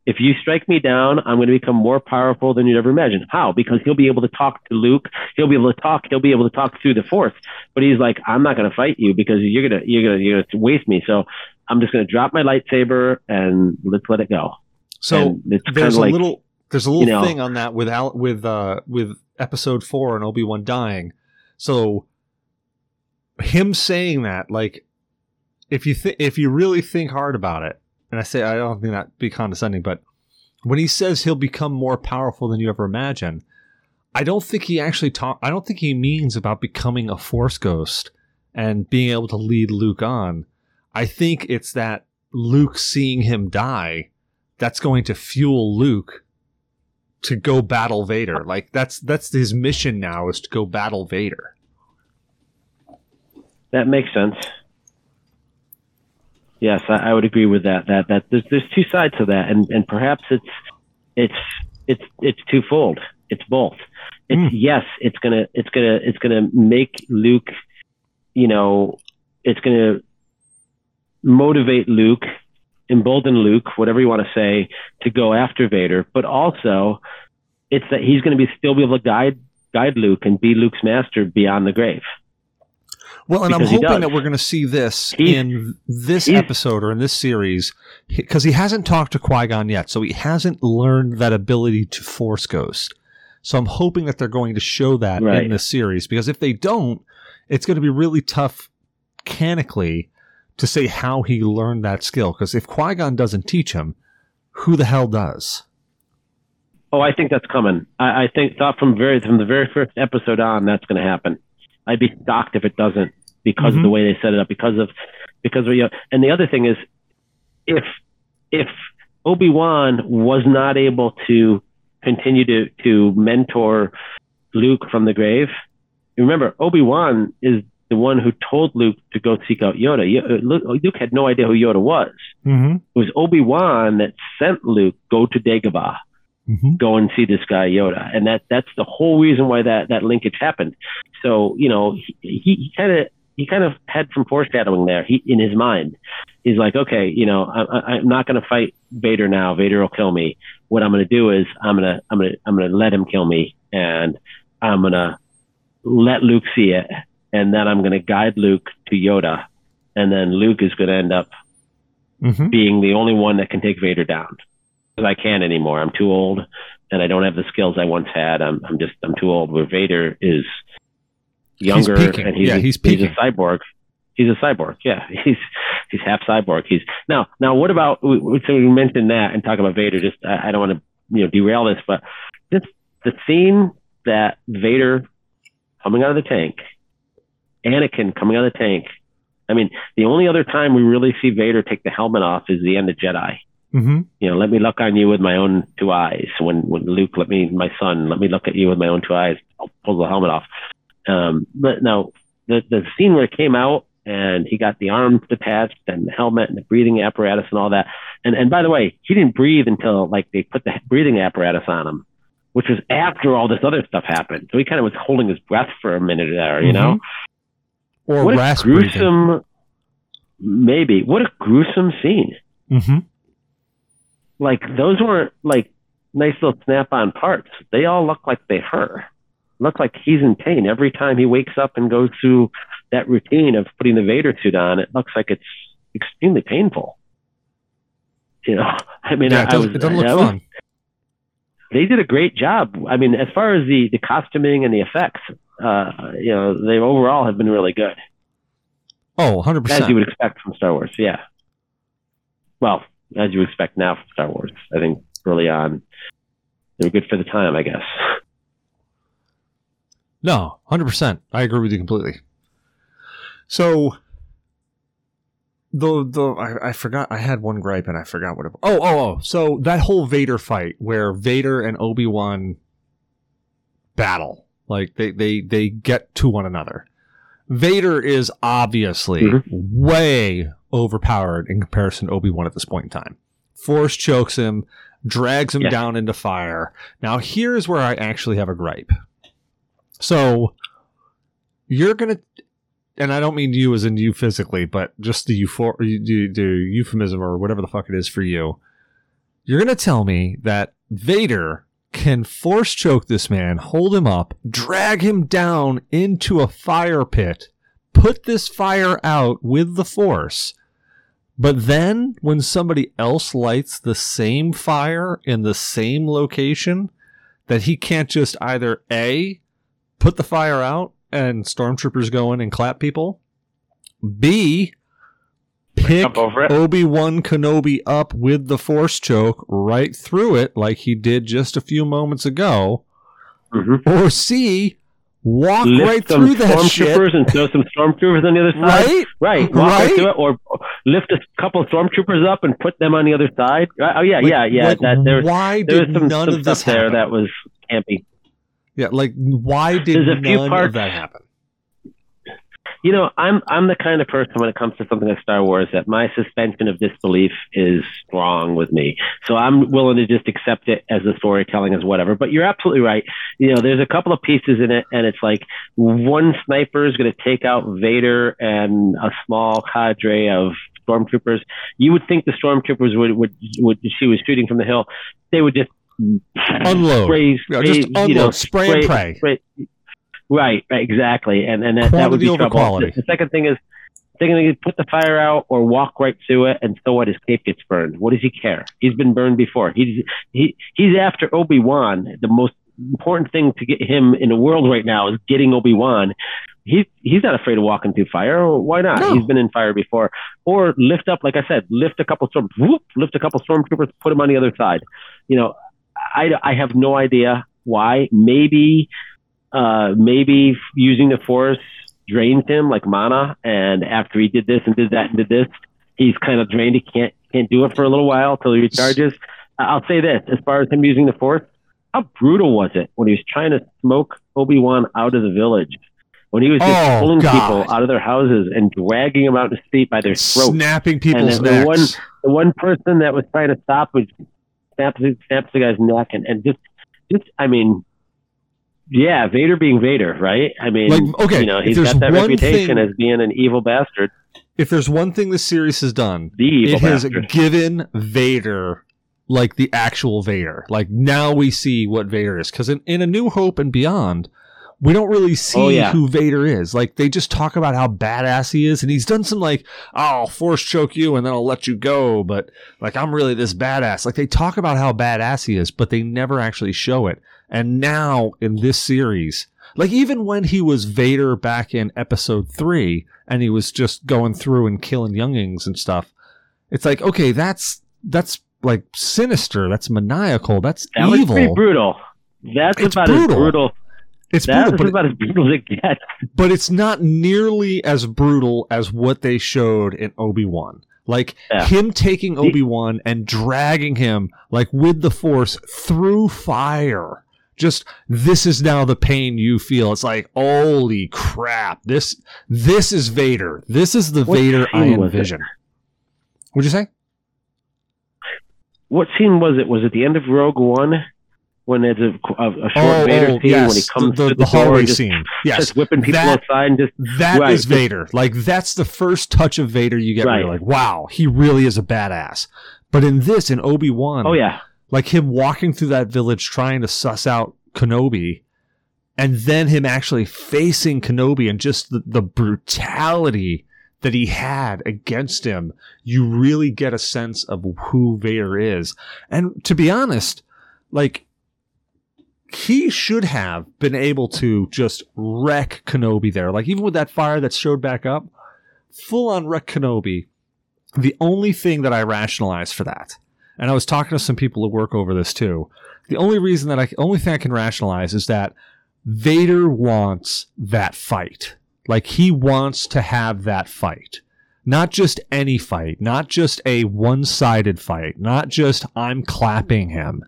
If you strike me down, I'm going to become more powerful than you'd ever imagine. How? Because he'll be able to talk to Luke. He'll be able to talk. He'll be able to talk through the Force. But he's like, I'm not going to fight you because you're gonna you're gonna you're gonna waste me. So I'm just going to drop my lightsaber and let's let it go. so and it's kind there's a like little there's a little you know- thing on that with Al, with uh with episode 4 and Obi-Wan dying. So him saying that like if you think if you really think hard about it and I say I don't think that be condescending but when he says he'll become more powerful than you ever imagine I don't think he actually talk I don't think he means about becoming a force ghost and being able to lead Luke on. I think it's that Luke seeing him die that's going to fuel Luke to go battle Vader. Like that's that's his mission now is to go battle Vader. that makes sense. Yes, I, I would agree with that. That that there's there's two sides to that, and and perhaps it's it's it's it's twofold. It's both. It's Mm. yes, it's gonna it's gonna it's gonna make Luke, you know, it's gonna motivate Luke, embolden Luke, whatever you want to say, to go after Vader. But also, it's that he's going to be still be able to guide guide Luke and be Luke's master beyond the grave. Well, and I'm hoping that we're going to see this He's- in this episode or in this series because he hasn't talked to Qui Gon yet, so he hasn't learned that ability to Force Ghost. So I'm hoping that they're going to show that Right. in this series because if they don't, it's going to be really tough, mechanically, to say how he learned that skill. Because if Qui Gon doesn't teach him, who the hell does? Oh, I think that's coming. I, I think thought from very from the very first episode on that's going to happen. I'd be shocked if it doesn't because mm-hmm. of the way they set it up. Because of because of you know, and the other thing is if if Obi Wan was not able to continue to to mentor Luke from the grave, remember Obi Wan is the one who told Luke to go seek out Yoda. Uh, Luke had no idea who Yoda was. Mm-hmm. It was Obi Wan that sent Luke go to Dagobah, mm-hmm. go and see this guy Yoda, and that that's the whole reason why that that linkage happened. So you know he, he kind of he kind of had some foreshadowing there he, in his mind. He's like, okay, you know, I, I'm not going to fight Vader now. Vader will kill me. What I'm going to do is I'm going to I'm going to I'm going to let him kill me, and I'm going to let Luke see it, and then I'm going to guide Luke to Yoda, and then Luke is going to end up mm-hmm. being the only one that can take Vader down because I can't anymore. I'm too old, and I don't have the skills I once had. I'm I'm just I'm too old. Where Vader is younger he's and he's, yeah, he's, he's a cyborg. He's a cyborg. Yeah, he's he's half cyborg. He's now now. What about so we mentioned that and talk about Vader? Just I, I don't want to you know derail this, but just the scene that Vader coming out of the tank, Anakin coming out of the tank. I mean, the only other time we really see Vader take the helmet off is the end of Jedi. Mm-hmm. You know, let me look on you with my own two eyes. When when Luke, let me, my son, let me look at you with my own two eyes. I'll pull the helmet off. Um, but now the the scene where it came out and he got the arms detached and the helmet and the breathing apparatus and all that. And and by the way, he didn't breathe until like they put the breathing apparatus on him which was after all this other stuff happened. So he kind of was holding his breath for a minute there, you mm-hmm. know? Or what a gruesome, breathing. maybe. What a gruesome scene. Mm-hmm. Like, those weren't like nice little snap on parts. They all look like they hurt. Look like he's in pain every time he wakes up and goes through that routine of putting the Vader suit on. It looks like it's extremely painful. You know, I mean, yeah, I, it was, it doesn't look fun they did a great job. I mean, as far as the, the costuming and the effects, uh, you know, they overall have been really good. Oh, 100%. As you would expect from Star Wars, yeah. Well, as you expect now from Star Wars. I think early on, they were good for the time, I guess. No, 100%. I agree with you completely. So, the the I, I, forgot I had one gripe and I forgot what it. Oh oh oh! So that whole Vader fight where Vader and Obi Wan battle, like they they they get to one another. Vader is obviously mm-hmm. way overpowered in comparison to Obi Wan at this point in time. Force chokes him, drags him yeah. down into fire. Now here's where I actually have a gripe. So you're gonna and I don't mean you as in you physically, but just the euphor- the, the euphemism or whatever the fuck it is for you. You're gonna tell me that Vader can force choke this man, hold him up, drag him down into a fire pit, put this fire out with the force. But then, when somebody else lights the same fire in the same location, that he can't just either A, put the fire out, and stormtroopers go in and clap people. B, pick Obi Wan Kenobi up with the Force choke right through it, like he did just a few moments ago. Mm-hmm. Or C, walk Lift right through that stormtroopers and throw some stormtroopers on the other side. Right, right, walk right. right it, or lift a couple stormtroopers up and put them on the other side. Oh yeah, like, yeah, yeah. Like, that, there, why there did was some, none some of this happen? there that was campy. Yeah, like why did There's a few none parts, of that happen? You know, I'm I'm the kind of person when it comes to something like Star Wars that my suspension of disbelief is strong with me. So I'm willing to just accept it as the storytelling as whatever. But you're absolutely right. You know, there's a couple of pieces in it, and it's like one sniper is going to take out Vader and a small cadre of stormtroopers. You would think the stormtroopers would would would she was shooting from the hill, they would just unload, spray, spray, yeah, just unload, you know, spray, spray and pray. Spray. Right, right, exactly, and and that, that would be trouble. Quality. The, second thing is, they're going to put the fire out or walk right through it, and so what? His cape gets burned. What does he care? He's been burned before. He's he he's after Obi Wan. The most important thing to get him in the world right now is getting Obi Wan. he's he's not afraid of walking through fire. Why not? No. He's been in fire before. Or lift up, like I said, lift a couple storm, whoop, lift a couple stormtroopers, put them on the other side. You know, I I have no idea why. Maybe uh maybe using the force drains him like mana, and after he did this and did that and did this, he's kind of drained. He can't can't do it for a little while till he recharges. I'll say this: as far as him using the force, how brutal was it when he was trying to smoke Obi Wan out of the village? When he was just Oh, pulling God. people out of their houses and dragging them out to seat by their throats. snapping people's And the one- The one person that was trying to stop was snaps, snaps the guy's neck and, and just just I mean yeah, Vader being Vader, right? I mean, Like, okay, you know, he's got that reputation thing- as being an evil bastard, if there's one thing this series has done, the it has given Vader like the actual Vader. Like now we see what Vader is because in, in A New Hope and Beyond, we don't really see Oh, yeah. who Vader is. Like they just talk about how badass he is, and he's done some like, oh, I'll force choke you and then I'll let you go, but like I'm really this badass. Like they talk about how badass he is, but they never actually show it. And now in this series, like even when he was Vader back in Episode Three, and he was just going through and killing youngings and stuff, it's like okay, that's that's like sinister, that's maniacal, that's that was evil. pretty brutal. That's It's about brutal. as brutal. It's That's brutal, but, about as brutal as it gets. but it's not nearly as brutal as what they showed in Obi Wan. Like Yeah. him taking Obi Wan and dragging him like with the Force through fire. Just this is now the pain you feel. It's like holy crap! This this is Vader. This is the What Vader I scene was it? envision. What'd you say? What scene was it? Was it the end of Rogue One when there's a, a, a short oh, Vader oh, scene when he comes Oh, the, to the, the, hallway just scene. Yes, starts whipping people That- outside and just That is Right, just- Vader. Like that's the first touch of Vader you get. Where you're like, wow, he really is a badass. But in this, in Obi Wan, oh yeah, like him walking through that village trying to suss out Kenobi, and then him actually facing Kenobi and just the, the brutality that he had against him, you really get a sense of who Vader is. And to be honest, like he should have been able to just wreck Kenobi there. Like even with that fire that showed back up, full on wreck Kenobi. The only thing that I rationalize for that, and I was talking to some people who work over this too. The only reason that I, only thing I can rationalize is that Vader wants that fight. Like he wants to have that fight. Not just any fight, not just a one sided fight, not just I'm clapping him.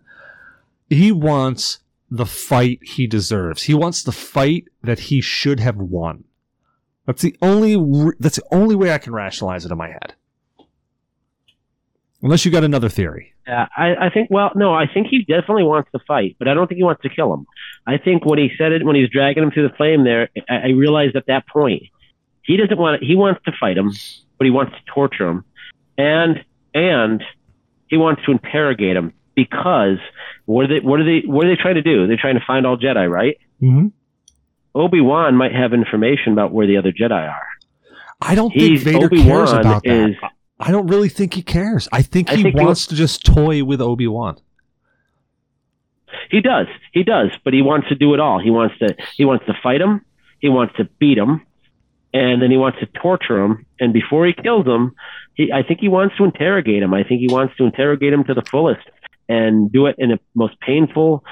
He wants the fight he deserves. He wants the fight that he should have won. That's the only that's the only way I can rationalize it in my head. Unless you got another theory. Yeah, I, I think. Well, no, I think he definitely wants to fight, but I don't think he wants to kill him. I think when he said it, when he's dragging him through the flame, there, I, I realized at that point he doesn't want. He wants to fight him, but he wants to torture him, and and he wants to interrogate him because what are they? What are they? What are they trying to do? They're trying to find all Jedi, right? Mm-hmm. Obi Wan might have information about where the other Jedi are. I don't He's think Vader Obi-Wan cares about that. is- I don't really think he cares. I think I he think he wants to just toy with Obi Wan. He does. He does, but he wants to do it all. He wants to he wants to fight him, he wants to beat him, and then he wants to torture him. And before he kills him, he I think he wants to interrogate him. I think he wants to interrogate him to the fullest and do it in the most painful,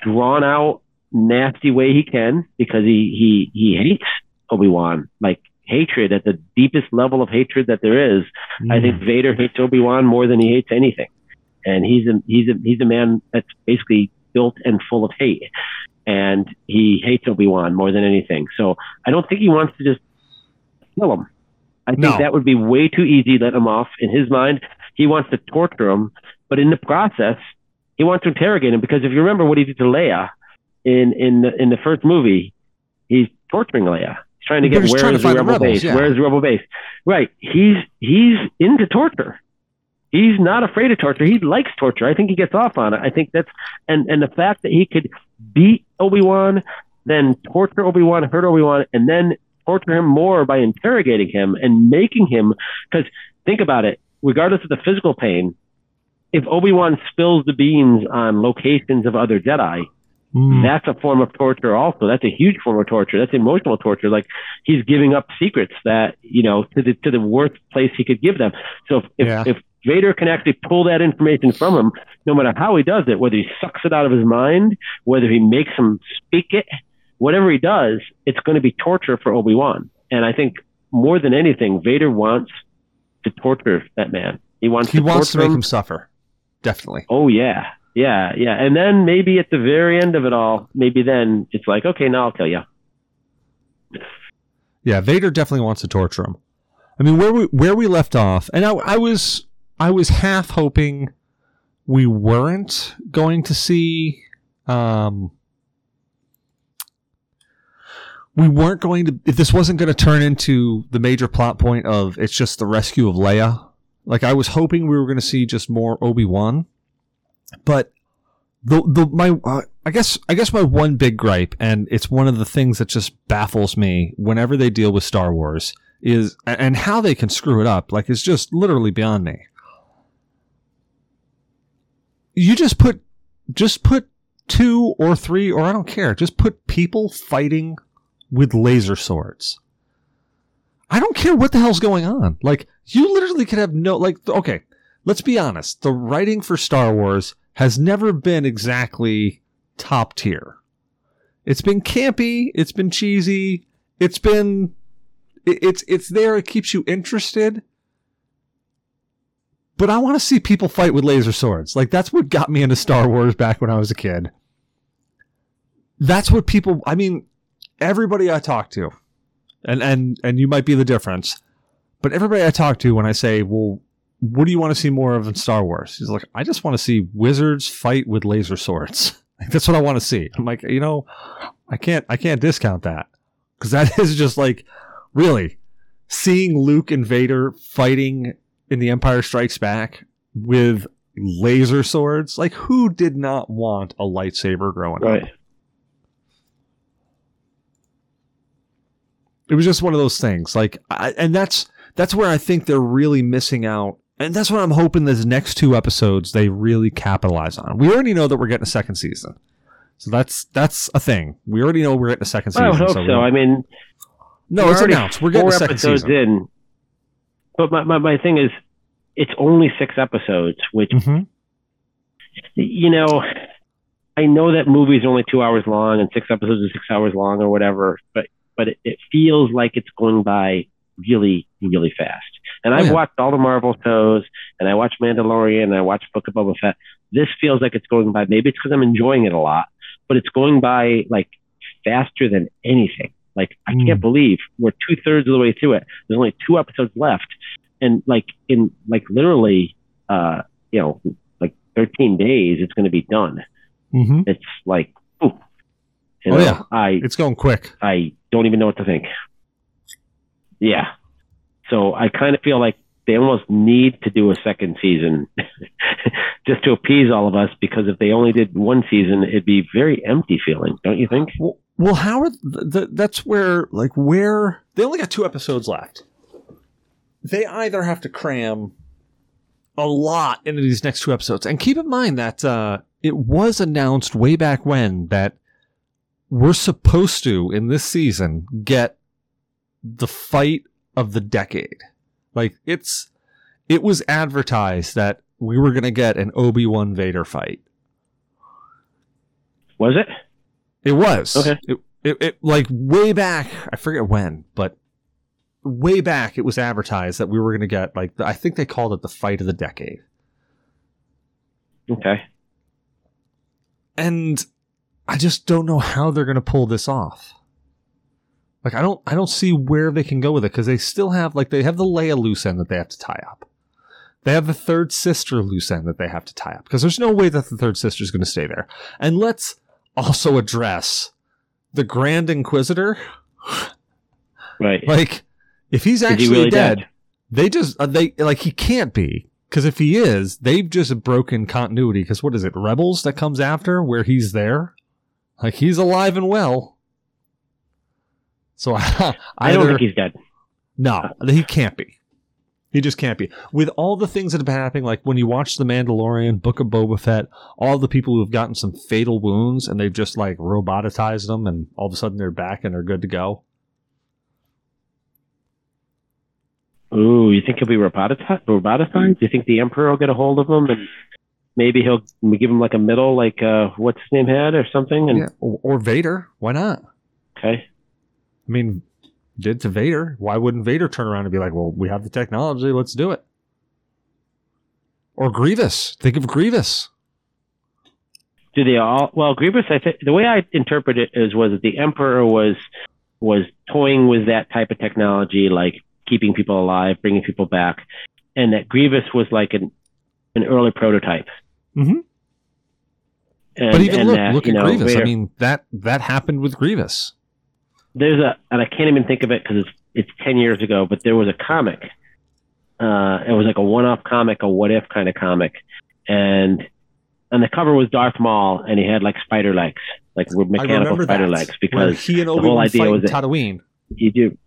drawn out, nasty way he can because he he he hates Obi-Wan. Like hatred at the deepest level of hatred that there is. I think mm. Vader hates Obi Wan more than he hates anything, and he's a he's a he's a man that's basically built and full of hate, and he hates Obi Wan more than anything. So I don't think he wants to just kill him. I think No. that would be way too easy. Let him off in his mind. He wants to torture him, but in the process, he wants to interrogate him because if you remember what he did to Leia in in the, in the first movie, he's torturing Leia. Trying to get where is the the rebel rebels, base? yeah. Where is the rebel base? Right. He's he's into torture. He's not afraid of torture. He likes torture. I think he gets off on it. I think that's and and the fact that he could beat Obi Wan, then torture Obi Wan, hurt Obi Wan, and then torture him more by interrogating him and making him. Because think about it. Regardless of the physical pain, if Obi Wan spills the beans on locations of other Jedi, Mm. That's a form of torture also. That's a huge form of torture. That's emotional torture. Like he's giving up secrets that, you know, to the to the worst place he could give them. So if if, Yeah. if Vader can actually pull that information from him, no matter how he does it, whether he sucks it out of his mind, whether he makes him speak it, whatever he does, it's going to be torture for Obi-Wan. And I think more than anything, Vader wants to torture that man. He wants he to wants to make him him suffer. Definitely. Oh yeah, yeah, yeah. And then maybe at the very end of it all, maybe then it's like, okay, now I'll kill you. Yeah, Vader definitely wants to torture him. I mean, where we where we left off, and I, I was I was half hoping we weren't going to see, um, we weren't going to if this wasn't going to turn into the major plot point of it's just the rescue of Leia. Like I was hoping we were going to see just more Obi Wan, but the the my uh, I guess I guess my one big gripe, and it's one of the things that just baffles me whenever they deal with Star Wars is and how they can screw it up. Like it's just literally beyond me. You just put just put two or three or I don't care. Just put people fighting with laser swords. I don't care what the hell's going on. Like you literally could have no like okay, let's be honest. The writing for Star Wars has never been exactly top tier. It's been campy, it's been cheesy, it's been it's it's there, it keeps you interested. But I want to see people fight with laser swords. Like that's what got me into Star Wars back when I was a kid. That's what people I mean, everybody I talk to, and and and you might be the difference, but everybody I talk to when I say, "Well, what do you want to see more of in Star Wars?" He's like, "I just want to see wizards fight with laser swords. Like, that's what I want to see." I'm like, you know, I can't I can't discount that because that is just like really seeing Luke and Vader fighting in The Empire Strikes Back with laser swords. Like, who did not want a lightsaber growing up? Right. it was just one of those things like I, and that's that's where i think they're really missing out and that's what i'm hoping these next two episodes they really capitalize on we already know that we're getting a second season so that's that's a thing we already know we're getting a second season would hope we so. I mean, no it's already announced we're getting a four second episodes season in. But my, my, my thing is, it's only six episodes, which, Mhm. you know, I know that movies are only two hours long and six episodes are six hours long or whatever, but, but it, it feels like it's going by really, really fast. And Oh, I've yeah. watched all the Marvel shows and I watched Mandalorian and I watched Book of Boba Fett. This feels like it's going by, maybe it's because I'm enjoying it a lot, but it's going by like faster than anything. Like I Mm. can't believe we're two thirds of the way through it. There's only two episodes left, and like in like literally, uh, you know, like 13 days, it's going to be done. Mhm. It's like, ooh, you Oh, know, yeah. I it's going quick I don't even know what to think. Yeah, so I kind of feel like they almost need to do a second season just to appease all of us because if they only did one season, it'd be very empty feeling, don't you think? well, well how are th- th- that's where like where they only got two episodes left they either have to cram a lot into these next two episodes and keep in mind that uh, it was announced way back when that we're supposed to in this season get the fight of the decade like it's it was advertised that we were going to get an obi-wan vader fight Was it? It was. Okay. It, it, it like way back. I forget when, but way back it was advertised that we were going to get like I think they called it the fight of the decade. Okay. And I just don't know how they're going to pull this off. Like I don't I don't see where they can go with it cuz they still have like they have the Leia loose end that they have to tie up. They have the third sister loose end that they have to tie up because there's no way that the third sister is going to stay there. And let's also address the Grand Inquisitor. Right. Like, if he's Is he actually really dead, dead? they just uh, they like he can't be because if he is, they've just broken continuity. Because what is it, Rebels that comes after where he's there? Like he's alive and well. So I don't think he's dead. no, he can't be. He just can't be. With all the things that have been happening, like when you watch The Mandalorian, Book of Boba Fett, all the people who have gotten some fatal wounds and they've just like robotized them and all of a sudden they're back and they're good to go. Ooh, you think he'll be robotized? roboticized? Do you think the Emperor will get a hold of him and maybe he'll give him like a middle, like uh, what's his name had or something? And Yeah. Or, or Vader. Why not? okay, I mean, did to Vader. Why wouldn't Vader turn around and be like, well, we have the technology, let's do it? Or Grievous. Think of Grievous. do they all? Well, Grievous, I think the way I interpret it is was that the Emperor was was toying with that type of technology, like keeping people alive, bringing people back, and that Grievous was like an an early prototype. Mhm. And, But even look, that, look at know, Grievous. I mean, that that happened with Grievous. There's a, and I can't even think of it because it's it's ten years ago, but there was a comic. Uh, it was like a one-off comic, a what-if kind of comic, and and the cover was Darth Maul, and he had like spider legs, like mechanical spider that. legs, because he and whole Obi Wan idea fight in was that- Tatooine. you do.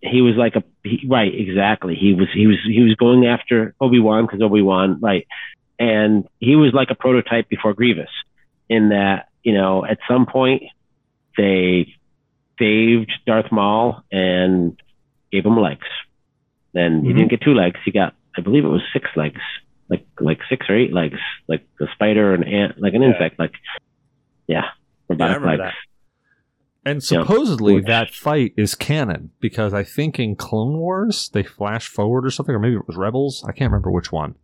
He was like a he, right, exactly. He was he was he was going after Obi Wan because Obi Wan right, and he was like a prototype before Grievous, in that you know at some point they saved Darth Maul and gave him legs. Then he Mhm. didn't get two legs; he got I believe it was six legs, like like six or eight legs, like a spider and ant, like an Yeah. insect, like yeah, robotic remember legs. that. And supposedly Which- that fight is canon because I think in Clone Wars they flash forward or something, or maybe it was Rebels. I can't remember which one.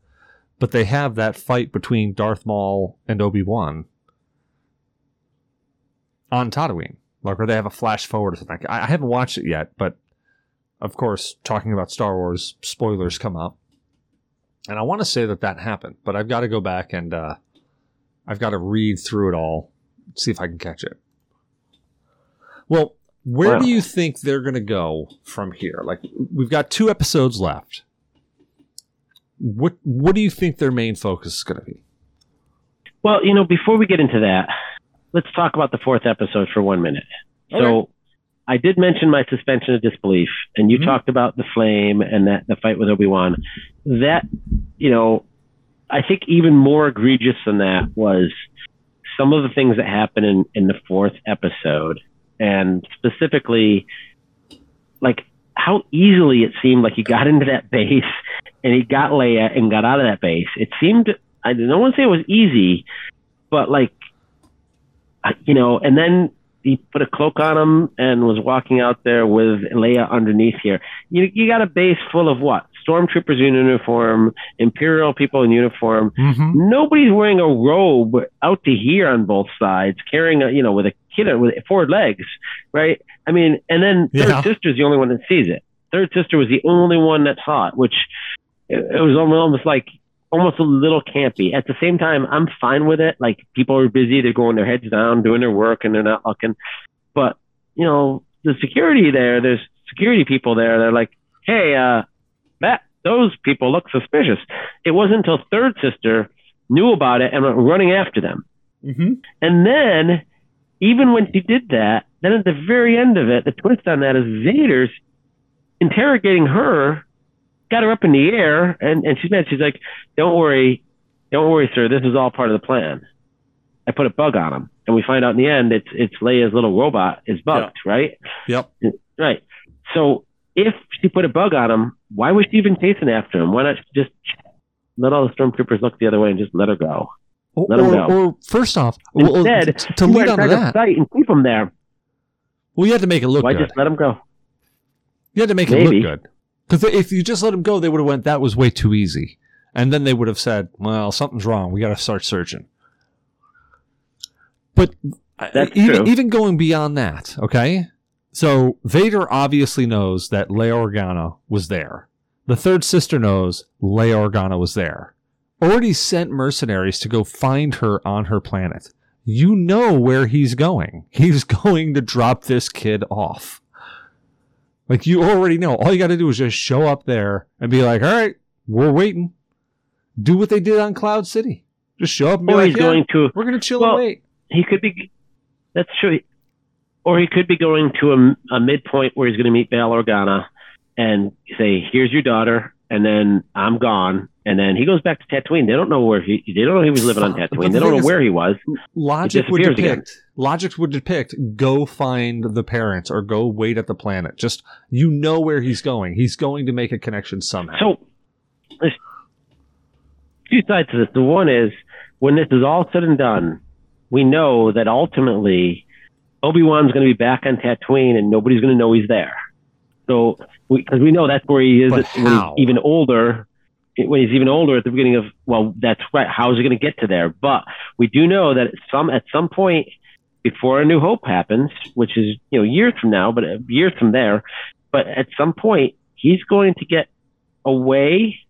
But they have that fight between Darth Maul and Obi Wan on Tatooine, like, or they have a flash forward or something. I, I haven't watched it yet, but of course, talking about Star Wars, spoilers come up, and I want to say that that happened, but I've got to go back and uh, I've got to read through it all, see if I can catch it. Well, where Wow. do you think they're going to go from here? Like we've got two episodes left. What what do you think their main focus is going to be? Well, you know, before we get into that, let's talk about the fourth episode for one minute. Okay. So, I did mention my suspension of disbelief, and you Mhm. talked about the flame and that the fight with Obi Wan. That, you know, I think even more egregious than that was some of the things that happened in, in the fourth episode, and specifically, like how easily it seemed like he got into that base and he got Leia and got out of that base. It seemed I don't want to say it was easy, but like, you know, and then he put a cloak on him and was walking out there with Leia underneath here. You you got a base full of what? Stormtroopers in uniform, Imperial people in uniform. Mm-hmm. Nobody's wearing a robe out to here on both sides, carrying a you know with a kid with four legs, right? I mean, and then third Yeah. sister's the only one that sees it. Third sister was the only one that saw it, which it, it was almost like almost a little campy. At the same time, I'm fine with it. Like people are busy, they're going their heads down, doing their work, and they're not looking. But you know, the security there, there's security people there. They're like, hey, uh, that those people look suspicious. It wasn't until third sister knew about it and went running after them. Mm-hmm. And then, even when she did that, then at the very end of it, the twist on that is Vader's interrogating her, got her up in the air, and, and she's mad. She's like, Don't worry, don't worry, sir. This is all part of the plan. I put a bug on him. And we find out in the end it's it's Leia's little robot is bugged, right? Yep. Right. So if she put a bug on him, why was she even chasing after him? Why not just let all the stormtroopers look the other way and just let her go? Or, Let 'em or, go. or first off, Instead, t- to She lead on to the that, site and keep him there. well, you had to make it look Why good. just let him go? You had to make it look good. Because if you just let him go, they would have went, that was way too easy. And then they would have said, well, something's wrong. We got to start searching. But That's even, true. even going beyond that, okay? So Vader obviously knows that Leia Organa was there. The third sister knows Leia Organa was there. Already sent mercenaries to go find her on her planet. You know where he's going. He's going to drop this kid off. Like you already know. All you got to do is just show up there and be like, "All right, we're waiting." Do what they did on Cloud City. Just show up and be Or like, he's "Yeah, going to "We're gonna chill Well, and wait." he could be that's true or he could be going to a, a midpoint where he's going to meet Bail Organa and say, "Here's your daughter," and then I'm gone, and then he goes back to Tatooine. They don't know where he. They don't know he was living on Tatooine. the They don't know where he was. Logic would depict. again. Logic would depict. Go find the parents or go wait at the planet. Just you know where he's going. He's going to make a connection somehow. So there's two sides to this. The one is when this is all said and done, we know that ultimately Obi Wan's going to be back on Tatooine, and nobody's going to know he's there. So because we, know that's where he is even older. When he's even older at the beginning of well, that's right. How is he going to get to there? But we do know that at some at some point before A New Hope happens, which is you know years from now, but uh, years from there. But at some point, he's going to get away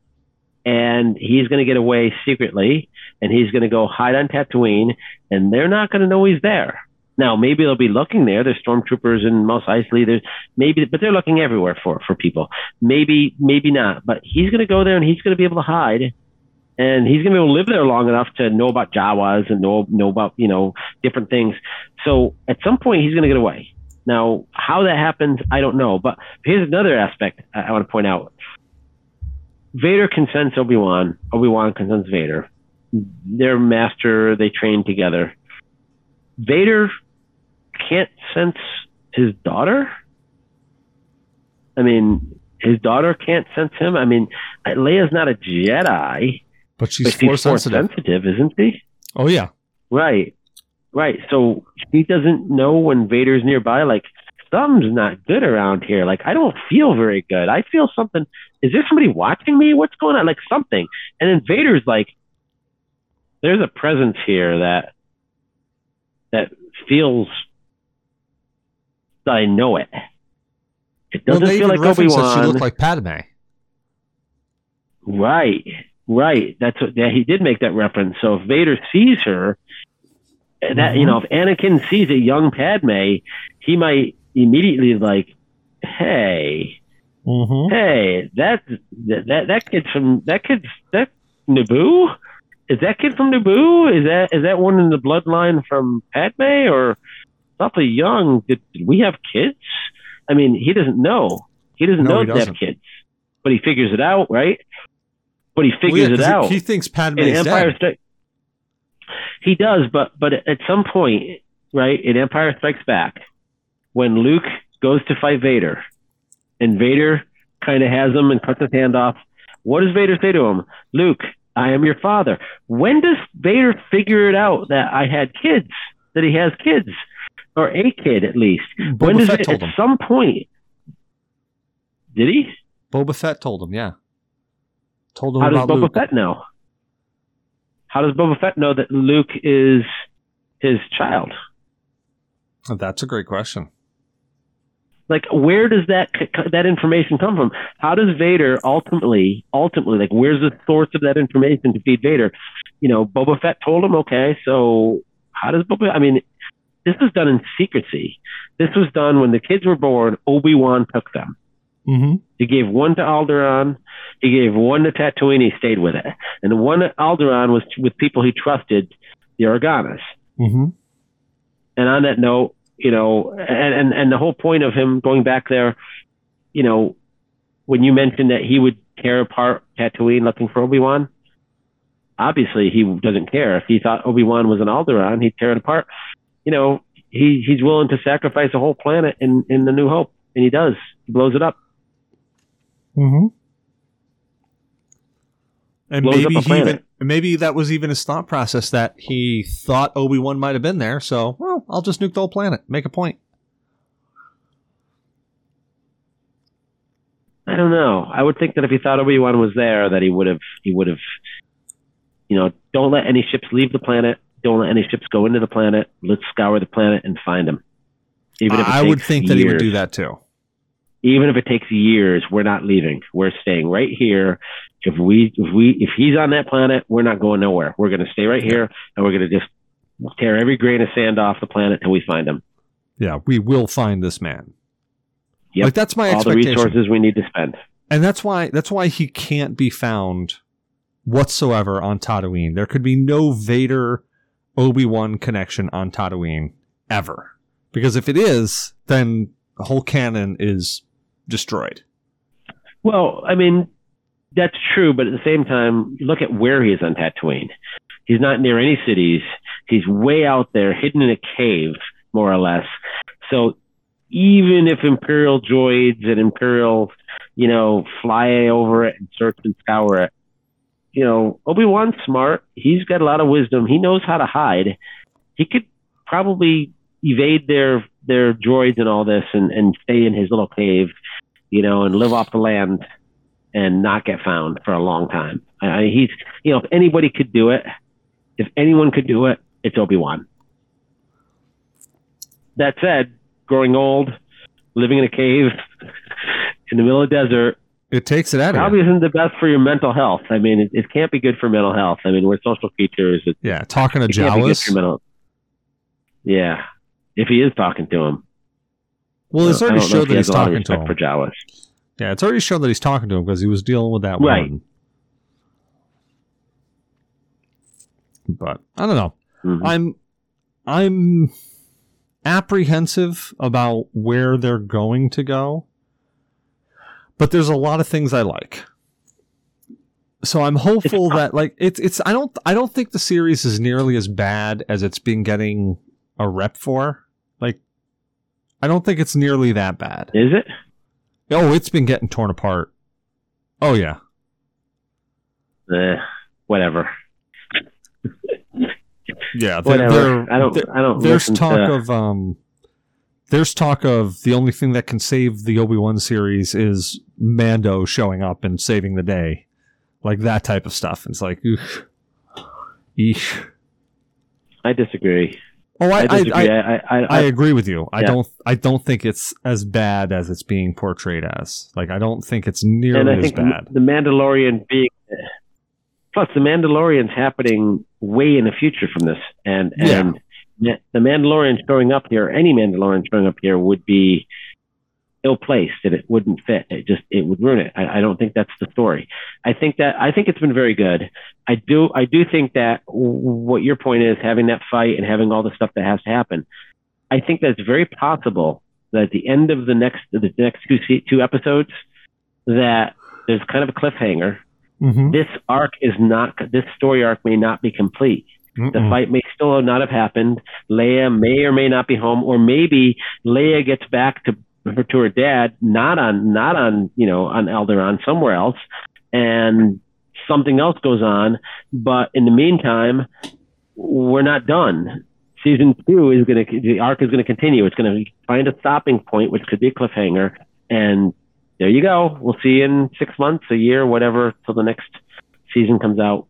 and he's going to get away secretly and he's going to go hide on Tatooine and they're not going to know he's there. Now, maybe they'll be looking there. There's stormtroopers in Mos Eisley. There's maybe, but they're looking everywhere for, for people. Maybe, maybe not, but he's going to go there and he's going to be able to hide and he's going to be able to live there long enough to know about Jawas and know, know about, you know, different things. So at some point he's going to get away. Now, how that happens, I don't know. But here's another aspect I, I want to point out. Vader consents Obi Wan. Obi Wan consents Vader. They're master. They train together. Vader can't sense his daughter. I mean, his daughter can't sense him. I mean, Leia's not a Jedi, but she's but she's force force sensitive. sensitive, isn't she? Oh yeah. Right. Right. So he doesn't know when Vader's nearby. Like, something's not good around here. Like, I don't feel very good. I feel something. Is there somebody watching me? What's going on? Like, something. And then Vader's like, there's a presence here that, that feels that I know it. It doesn't they feel like Obi that she looked like Padme. Right, right. That's what yeah, he did make that reference. So if Vader sees her, that you know, if Anakin sees a young Padme, he might immediately like, hey, Mm-hmm. hey, that that that, kid's from that kid's that Naboo. Is that kid from Naboo? Is that is that one in the bloodline from Padme or awfully young? Did, did we have kids? I mean, he doesn't know. He doesn't No, know he have kids, but he figures it out, right? But he Well, figures yeah, it he- out. He, thinks Padme is Empire dead. He does, but but at some point, right in Empire Strikes Back, when Luke goes to fight Vader, and Vader kind of has him and cuts his hand off. What does Vader say to him? Luke, I am your father. When does Vader figure it out that I had kids? That he has kids, or a kid at least? Mm-hmm. when Boba does Fett it? At him. some point, did he? Boba Fett told him. Yeah. Told him How does Boba Luke. Fett know? How does Boba Fett know that Luke is his child? That's a great question. Like, where does that that information come from? How does Vader ultimately, ultimately, like, where's the source of that information to feed Vader? You know, Boba Fett told him, okay, so how does Boba? I mean, this was done in secrecy. This was done when the kids were born. Obi Wan took them. Mm-hmm. He gave one to Alderaan. He gave one to Tatooine. He stayed with it. And the one at Alderaan was with people he trusted, the Organas. Mm-hmm. And on that note, you know, and, and, and the whole point of him going back there, you know, when you mentioned that he would tear apart Tatooine looking for Obi-Wan, obviously he doesn't care. If he thought Obi-Wan was an Alderaan, he'd tear it apart. You know, he, he's willing to sacrifice a whole planet in, in the New Hope. And he does. He blows it up. Mm-hmm. And Blows maybe a he even maybe that was even his thought process that he thought Obi Wan might have been there. So, well, I'll just nuke the whole planet. Make a point. I don't know. I would think that if he thought Obi Wan was there, that he would have he would have, you know, don't let any ships leave the planet. Don't let any ships go into the planet. Let's scour the planet and find him. Even if I would think that he would do that too. Even if it takes years, we're not leaving. We're staying right here. If we if we if he's on that planet, we're not going nowhere. We're going to stay right here, and we're going to just tear every grain of sand off the planet till we find him. Yeah, we will find this man. Yep. Like that's my All the resources we need to spend. And that's why that's why he can't be found whatsoever on Tatooine. There could be no Vader Obi Wan connection on Tatooine ever, because if it is, then the whole canon is destroyed. Well, I mean, that's true, but at the same time, look at where he is on Tatooine. He's not near any cities. He's way out there, hidden in a cave, more or less. So even if Imperial droids and Imperial, you know, fly over it and search and scour it, you know, Obi Wan's smart. He's got a lot of wisdom. He knows how to hide. He could probably evade their their droids and all this and, and stay in his little cave, you know, and live off the land and not get found for a long time. I, he's, you know, if anybody could do it, if anyone could do it, it's Obi Wan. That said, growing old, living in a cave in the middle of the desert, it takes it out of probably you. isn't the best for your mental health. I mean, it, it can't be good for mental health. I mean, we're social creatures. It, Yeah, talking to it can't be good Jawas. mental. Yeah, if he is talking to him. Well, it's already showed that he he's has a lot of talking to him. for Jawas. Yeah, it's already shown that he's talking to him because he was dealing with that Right. one. But I don't know. Mhm. I'm I'm apprehensive about where they're going to go. But there's a lot of things I like. So I'm hopeful that like it's it's I don't I don't think the series is nearly as bad as it's been getting a rep for. Like I don't think it's nearly that bad. Is it? Oh, it's been getting torn apart. Oh yeah. Eh, whatever. Yeah, they're- Whatever. they're- I don't. I don't. there's talk to, of um there's talk of the only thing that can save the Obi-Wan series is Mando showing up and saving the day. Like that type of stuff. It's like oof. Eesh. I disagree. Oh, I I I, disagree. I, I, I, agree with you. I Yeah. don't I don't think it's as bad as it's being portrayed as. Like I don't think it's nearly as bad. the Mandalorian being plus the Mandalorian's happening way in the future from this, and and Ma- the Mandalorian showing up here, any Mandalorian showing up here would be ill placed, and it wouldn't fit. It just it would ruin it. I, I don't think that's the story. I think that I think it's been very good. I do I do think that w- what your point is having that fight and having all the stuff that has to happen. I think that it's very possible that at the end of the next the next two two episodes that there's kind of a cliffhanger. Mhm. This arc is not this story arc may not be complete. The Mm-mm. fight may still not have happened. Leia may or may not be home, or maybe Leia gets back to to her dad, not on not on you know on Alderaan, somewhere else, and something else goes on. But in the meantime, we're not done. Season two is going to the arc is going to continue. It's going to find a stopping point, which could be a cliffhanger, and there you go. We'll see you in six months, a year, whatever, till the next season comes out.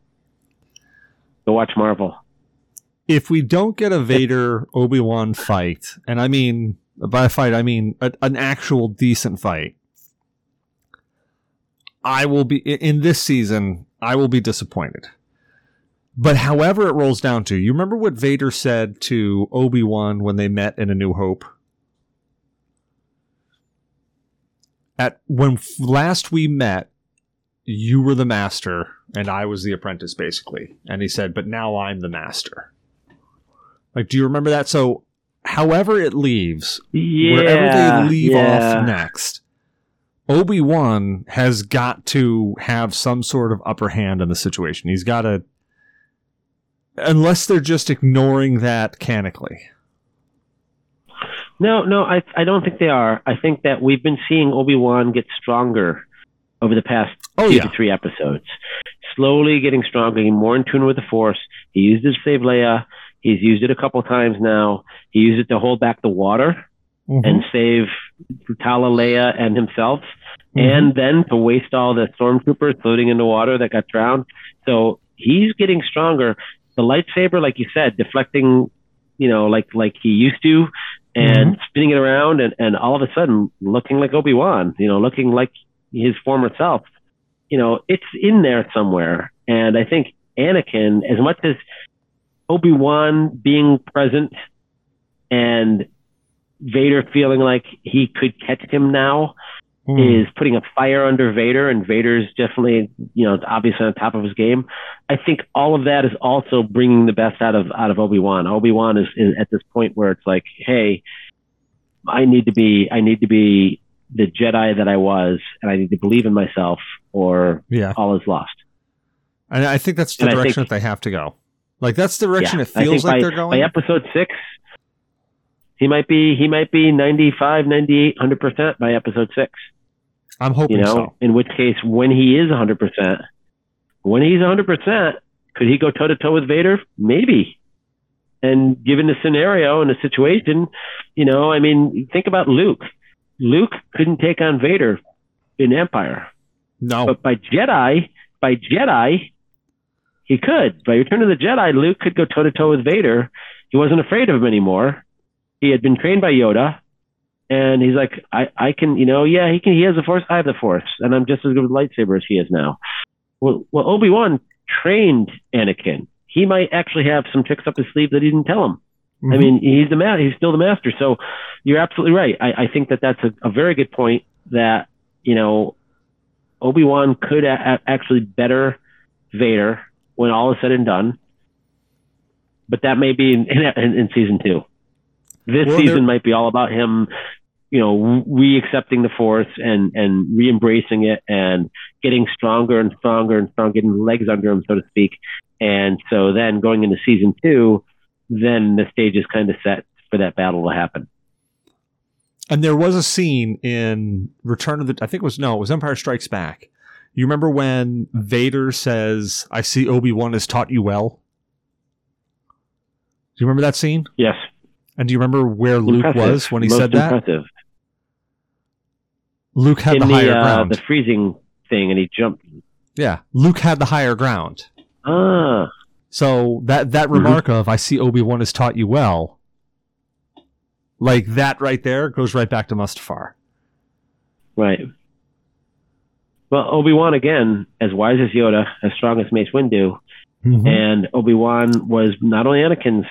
Go watch Marvel. if we don't get a Vader Obi Wan fight, and I mean by a fight I mean a, an actual decent fight, I will be in this season. I will be disappointed. But however it rolls down to, you remember what Vader said to Obi Wan when they met in A New Hope. At when last we met, you were the master and I was the apprentice, basically. And he said, "But now I'm the master." Like, do you remember that? So, however it leaves, Yeah, wherever they leave yeah. off next, Obi Wan has got to have some sort of upper hand in the situation. He's got to, unless they're just ignoring that canonically. No, no, I I don't think they are. I think that we've been seeing Obi Wan get stronger over the past Oh two yeah, to three episodes. Slowly getting stronger, getting more in tune with the Force. He used it to save Leia. He's used it a couple times now. He used it to hold back the water Mhm. and save Tala, Leia, and himself, Mhm. and then to waste all the stormtroopers floating in the water that got drowned. So he's getting stronger. The lightsaber, like you said, deflecting, you know, like like he used to, and spinning it around, and, and all of a sudden looking like Obi Wan, you know, looking like his former self. You know, it's in there somewhere, and I think Anakin, as much as Obi Wan being present and Vader feeling like he could catch him now Mhm. is putting a fire under Vader, and Vader's definitely, you know, obviously on top of his game. I think all of that is also bringing the best out of out of Obi Wan. Obi Wan is, is at this point where it's like, hey, I need to be, I need to be the Jedi that I was, and I need to believe in myself, or Yeah. all is lost. And I think that's the And direction think- that they have to go. Like that's the direction Yeah, it feels like by, they're going. By episode six, he might be he might be 95, 98, 100 percent by episode six. I'm hoping You know, so. in which case, when he is 100 percent, when he's 100 percent, could he go toe to toe with Vader? Maybe. And given the scenario and the situation, you know, I mean, think about Luke. Luke couldn't take on Vader in Empire. No. But by Jedi, by Jedi, he could. By Return of the Jedi, Luke could go toe to toe with Vader. He wasn't afraid of him anymore. He had been trained by Yoda, and he's like, I, I can, you know, yeah, he can. He has the Force. I have the Force, and I'm just as good with lightsaber as he is now. Well, well, Obi Wan trained Anakin. He might actually have some tricks up his sleeve that he didn't tell him. I Mhm. mean, he's the ma- he's still the master. So you're absolutely right. I, I think that that's a, a very good point. That you know, Obi Wan could a- a- actually better Vader when all is said and done. But that may be in, in, in season two. This Well, season might be all about him, you know, re-accepting the Force and and re-embracing it and getting stronger and stronger and stronger, getting legs under him, so to speak. And so then going into season two, then the stage is kind of set for that battle to happen. And there was a scene in Return of the I think it was no, it was Empire Strikes Back. You remember when Vader says, I see Obi-Wan has taught you well? Do you remember that scene? Yes, And do you remember where Luke was when he Most said that? impressive. Luke had in the, the higher uh, ground. the freezing thing, and he jumped. yeah, Luke had the higher ground. Ah, So that that Mhm. remark of "I see Obi Wan has taught you well," like that right there goes right back to Mustafar. right. Well, Obi Wan again, as wise as Yoda, as strong as Mace Windu, Mm-hmm. and Obi Wan was not only Anakin's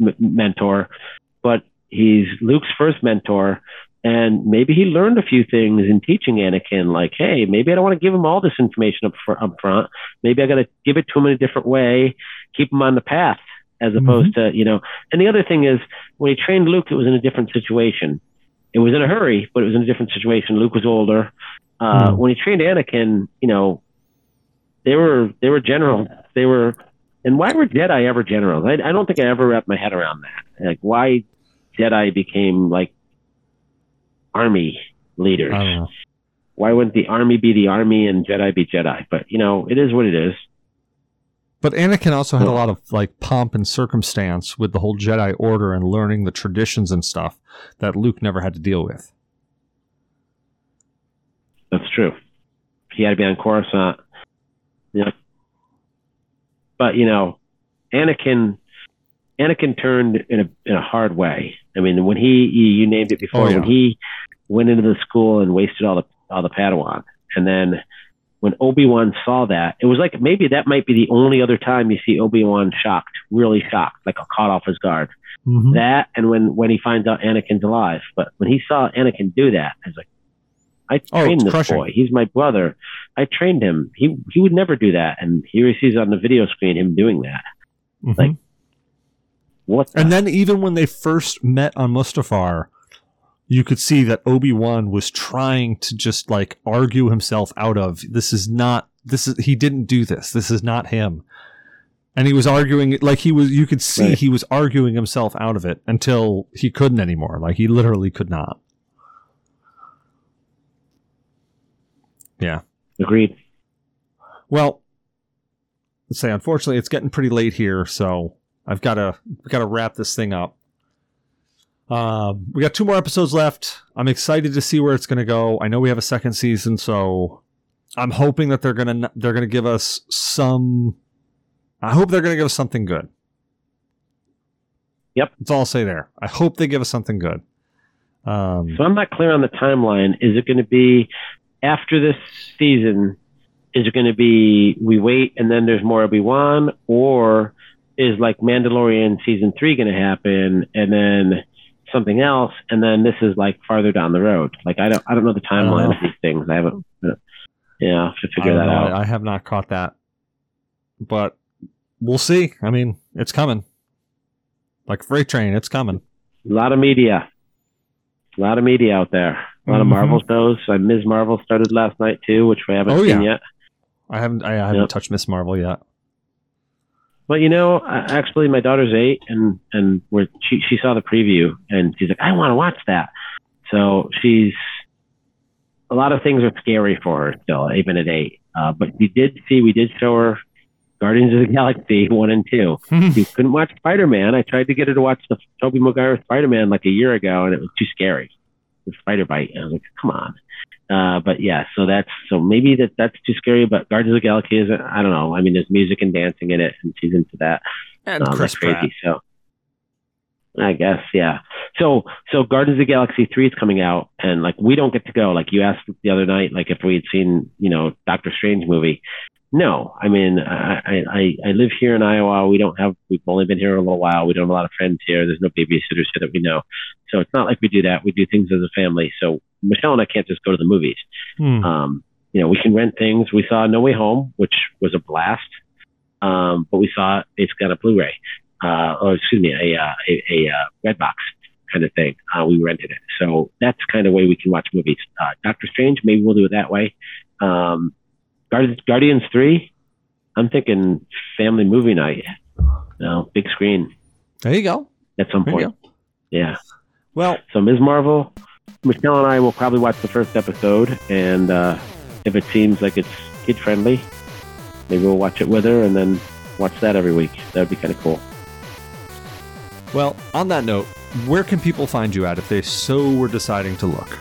m- mentor, but he's Luke's first mentor. And maybe he learned a few things in teaching Anakin, like, hey, maybe I don't want to give him all this information up, fr- up front. Maybe I got to give it to him in a different way, keep him on the path, as opposed to, you know. And the other thing is, when he trained Luke, it was in a different situation. It was in a hurry, but it was in a different situation. Luke was older. Uh, Hmm. When he trained Anakin, you know, they were they were generals. They were, and why were Jedi ever generals? I, I don't think I ever wrapped my head around that. Like why Jedi became like army leaders. I don't know. Why wouldn't the army be the army and Jedi be Jedi? But you know, it is what it is. But Anakin also had a lot of like pomp and circumstance with the whole Jedi Order and learning the traditions and stuff that Luke never had to deal with. That's true. He had to be on Coruscant. Yep. But you know, Anakin, Anakin turned in a in a hard way. I mean, when he you, you named it before, Oh, yeah. when he went into the school and wasted all the all the Padawan, and then when Obi Wan saw that, it was like maybe that might be the only other time you see Obi Wan shocked, really shocked, like caught off his guard. Mm-hmm. That and when when he finds out Anakin's alive. But when he saw Anakin do that, I was like, I Oh, trained it's this crushing. boy. He's my brother. I trained him. He he would never do that. And here he sees on the video screen him doing that. Like, What? The? Mm-hmm. and then even when they first met on Mustafar, you could see that Obi Wan was trying to just like argue himself out of this is not this is he didn't do this. This is not him. And he was arguing like he was you could see Right. he was arguing himself out of it until he couldn't anymore. Like he literally could not. Yeah. Agreed. Well, let's say unfortunately it's getting pretty late here, so I've got to got to wrap this thing up. Um, we got two more episodes left. I'm excited to see where it's going to go. I know we have a second season, so I'm hoping that they're gonna they're gonna give us some. I hope they're gonna give us something good. Yep. that's all I'll say there. I hope they give us something good. Um, So I'm not clear on the timeline. Is it going to be after this season? Is it going to be we wait and then there's more Obi Wan, or is like Mandalorian season three going to happen and then something else, and then this is like farther down the road? Like I don't I don't know the timeline know. of these things. I haven't. Yeah, I have to figure that know. out. I, have not caught that, but we'll see. I mean, it's coming. Like freight train, it's coming. A lot of media. A lot of media out there. A lot of Mhm. Marvel shows. Uh, Ms. Marvel started last night too, which we haven't Oh, seen yeah. yet. I haven't I haven't Yep. touched Miss Marvel yet. But you know, actually, my daughter's eight, and and we're, she she saw the preview, and she's like, I want to watch that. So she's a lot of things are scary for her still, even at eight. Uh, but we did see, we did show her Guardians of the Galaxy one and two. She couldn't watch Spider Man. I tried to get her to watch the Tobey Maguire Spider Man like a year ago, and it was too scary. The spider bite. And I was like, come on. Uh, but yeah, so that's so maybe that that's too scary. But Guardians of the Galaxy is I don't know. I mean, there's music and dancing in it, and she's into that. and Um, Chris that's crazy. Pratt. So I guess, yeah. So so Guardians of the Galaxy three is coming out, and like we don't get to go. Like you asked the other night, like if we had seen, you know, Doctor Strange movie. No, I mean, I, I I I live here in Iowa. We don't have. We've only been here a little while. We don't have a lot of friends here. There's no babysitters here that we know. So it's not like we do that. We do things as a family. So Michelle and I can't just go to the movies. Hmm. Um, you know, we can rent things. We saw No Way Home, which was a blast. Um, but we saw it, it's got a Blu-ray, uh, or excuse me, a, uh, a, a, uh, Redbox kind of thing. Uh, we rented it. So that's kind of way we can watch movies. Uh, Doctor Strange, maybe we'll do it that way. Um, Guardians, Guardians 3, I'm thinking family movie night. No, big screen There you go. at some There point. Yeah. Well, So Ms. Marvel, Michelle and I will probably watch the first episode, and uh, if it seems like it's kid friendly, maybe we'll watch it with her and then watch that every week. That'd be kind of cool. well. On that note, where can people find you at if they so were deciding to look?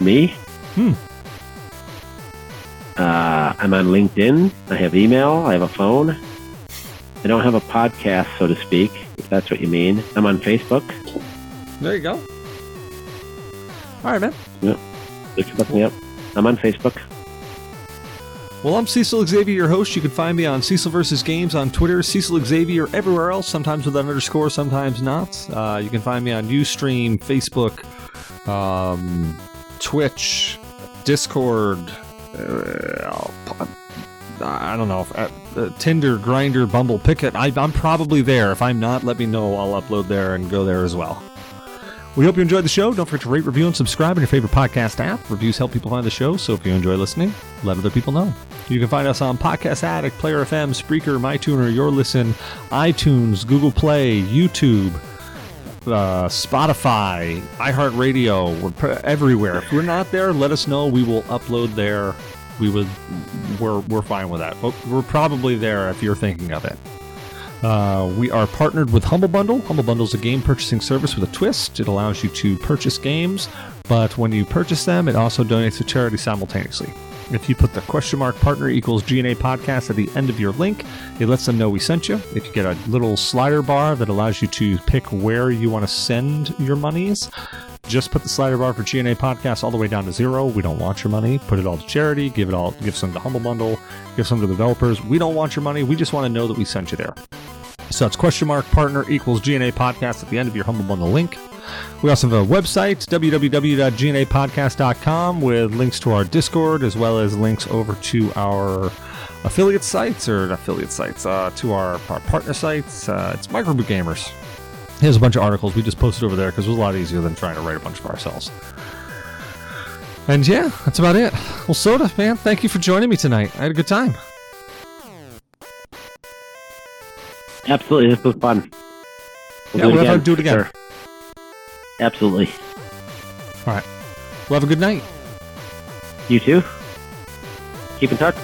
Me? Hmm. Uh, I'm on LinkedIn. I have email. I have a phone. I don't have a podcast, so to speak, if that's what you mean. I'm on Facebook. There you go. All right, man. Just look me up. I'm on Facebook. Well, I'm Cecil Xavier, your host. You can find me on Cecil versus Games on Twitter, Cecil Xavier everywhere else, sometimes with an underscore, sometimes not. Uh, you can find me on Ustream, Facebook, um, Twitch, Discord. Uh, I don't know, if, uh, uh, Tinder, Grindr, Bumble, Picket. I'm probably there. If I'm not, let me know. I'll upload there and go there as well. We hope you enjoyed the show. Don't forget to rate, review, and subscribe on your favorite podcast app. Reviews help people find the show, so if you enjoy listening, let other people know. You can find us on Podcast Addict, Player FM, Spreaker, MyTuner, Your Listen, iTunes, Google Play, YouTube, uh, Spotify, iHeartRadio. We're everywhere. If we're not there, let us know. We will upload there. We would. We're we're fine with that. We're probably there if you're thinking of it. Uh, we are partnered with Humble Bundle. Humble Bundle is a game purchasing service with a twist. It allows you to purchase games, but when you purchase them, it also donates to charity simultaneously. If you put the question mark partner equals GNA podcast at the end of your link, it lets them know we sent you. If you get a little slider bar that allows you to pick where you want to send your monies, just put the slider bar for GNA podcast all the way down to zero. We don't want your money. Put it all to charity. Give it all. Give some to Humble Bundle. Give some to developers. We don't want your money. We just want to know that we sent you there. So it's question mark partner equals GNA podcast at the end of your Humble Bundle link. We also have a website, www.gnapodcast.com, with links to our Discord as well as links over to our affiliate sites or affiliate sites, uh, to our, our partner sites. Uh, it's Microboot Gamers. Here's a bunch of articles we just posted over there because it was a lot easier than trying to write a bunch of ourselves. And yeah, that's about it. Well, Soda, man, thank you for joining me tonight. I had a good time. Absolutely. This was fun. Yeah, we'll have to do it again. Sure. Absolutely. All right. Well, have a good night. You too. Keep in touch.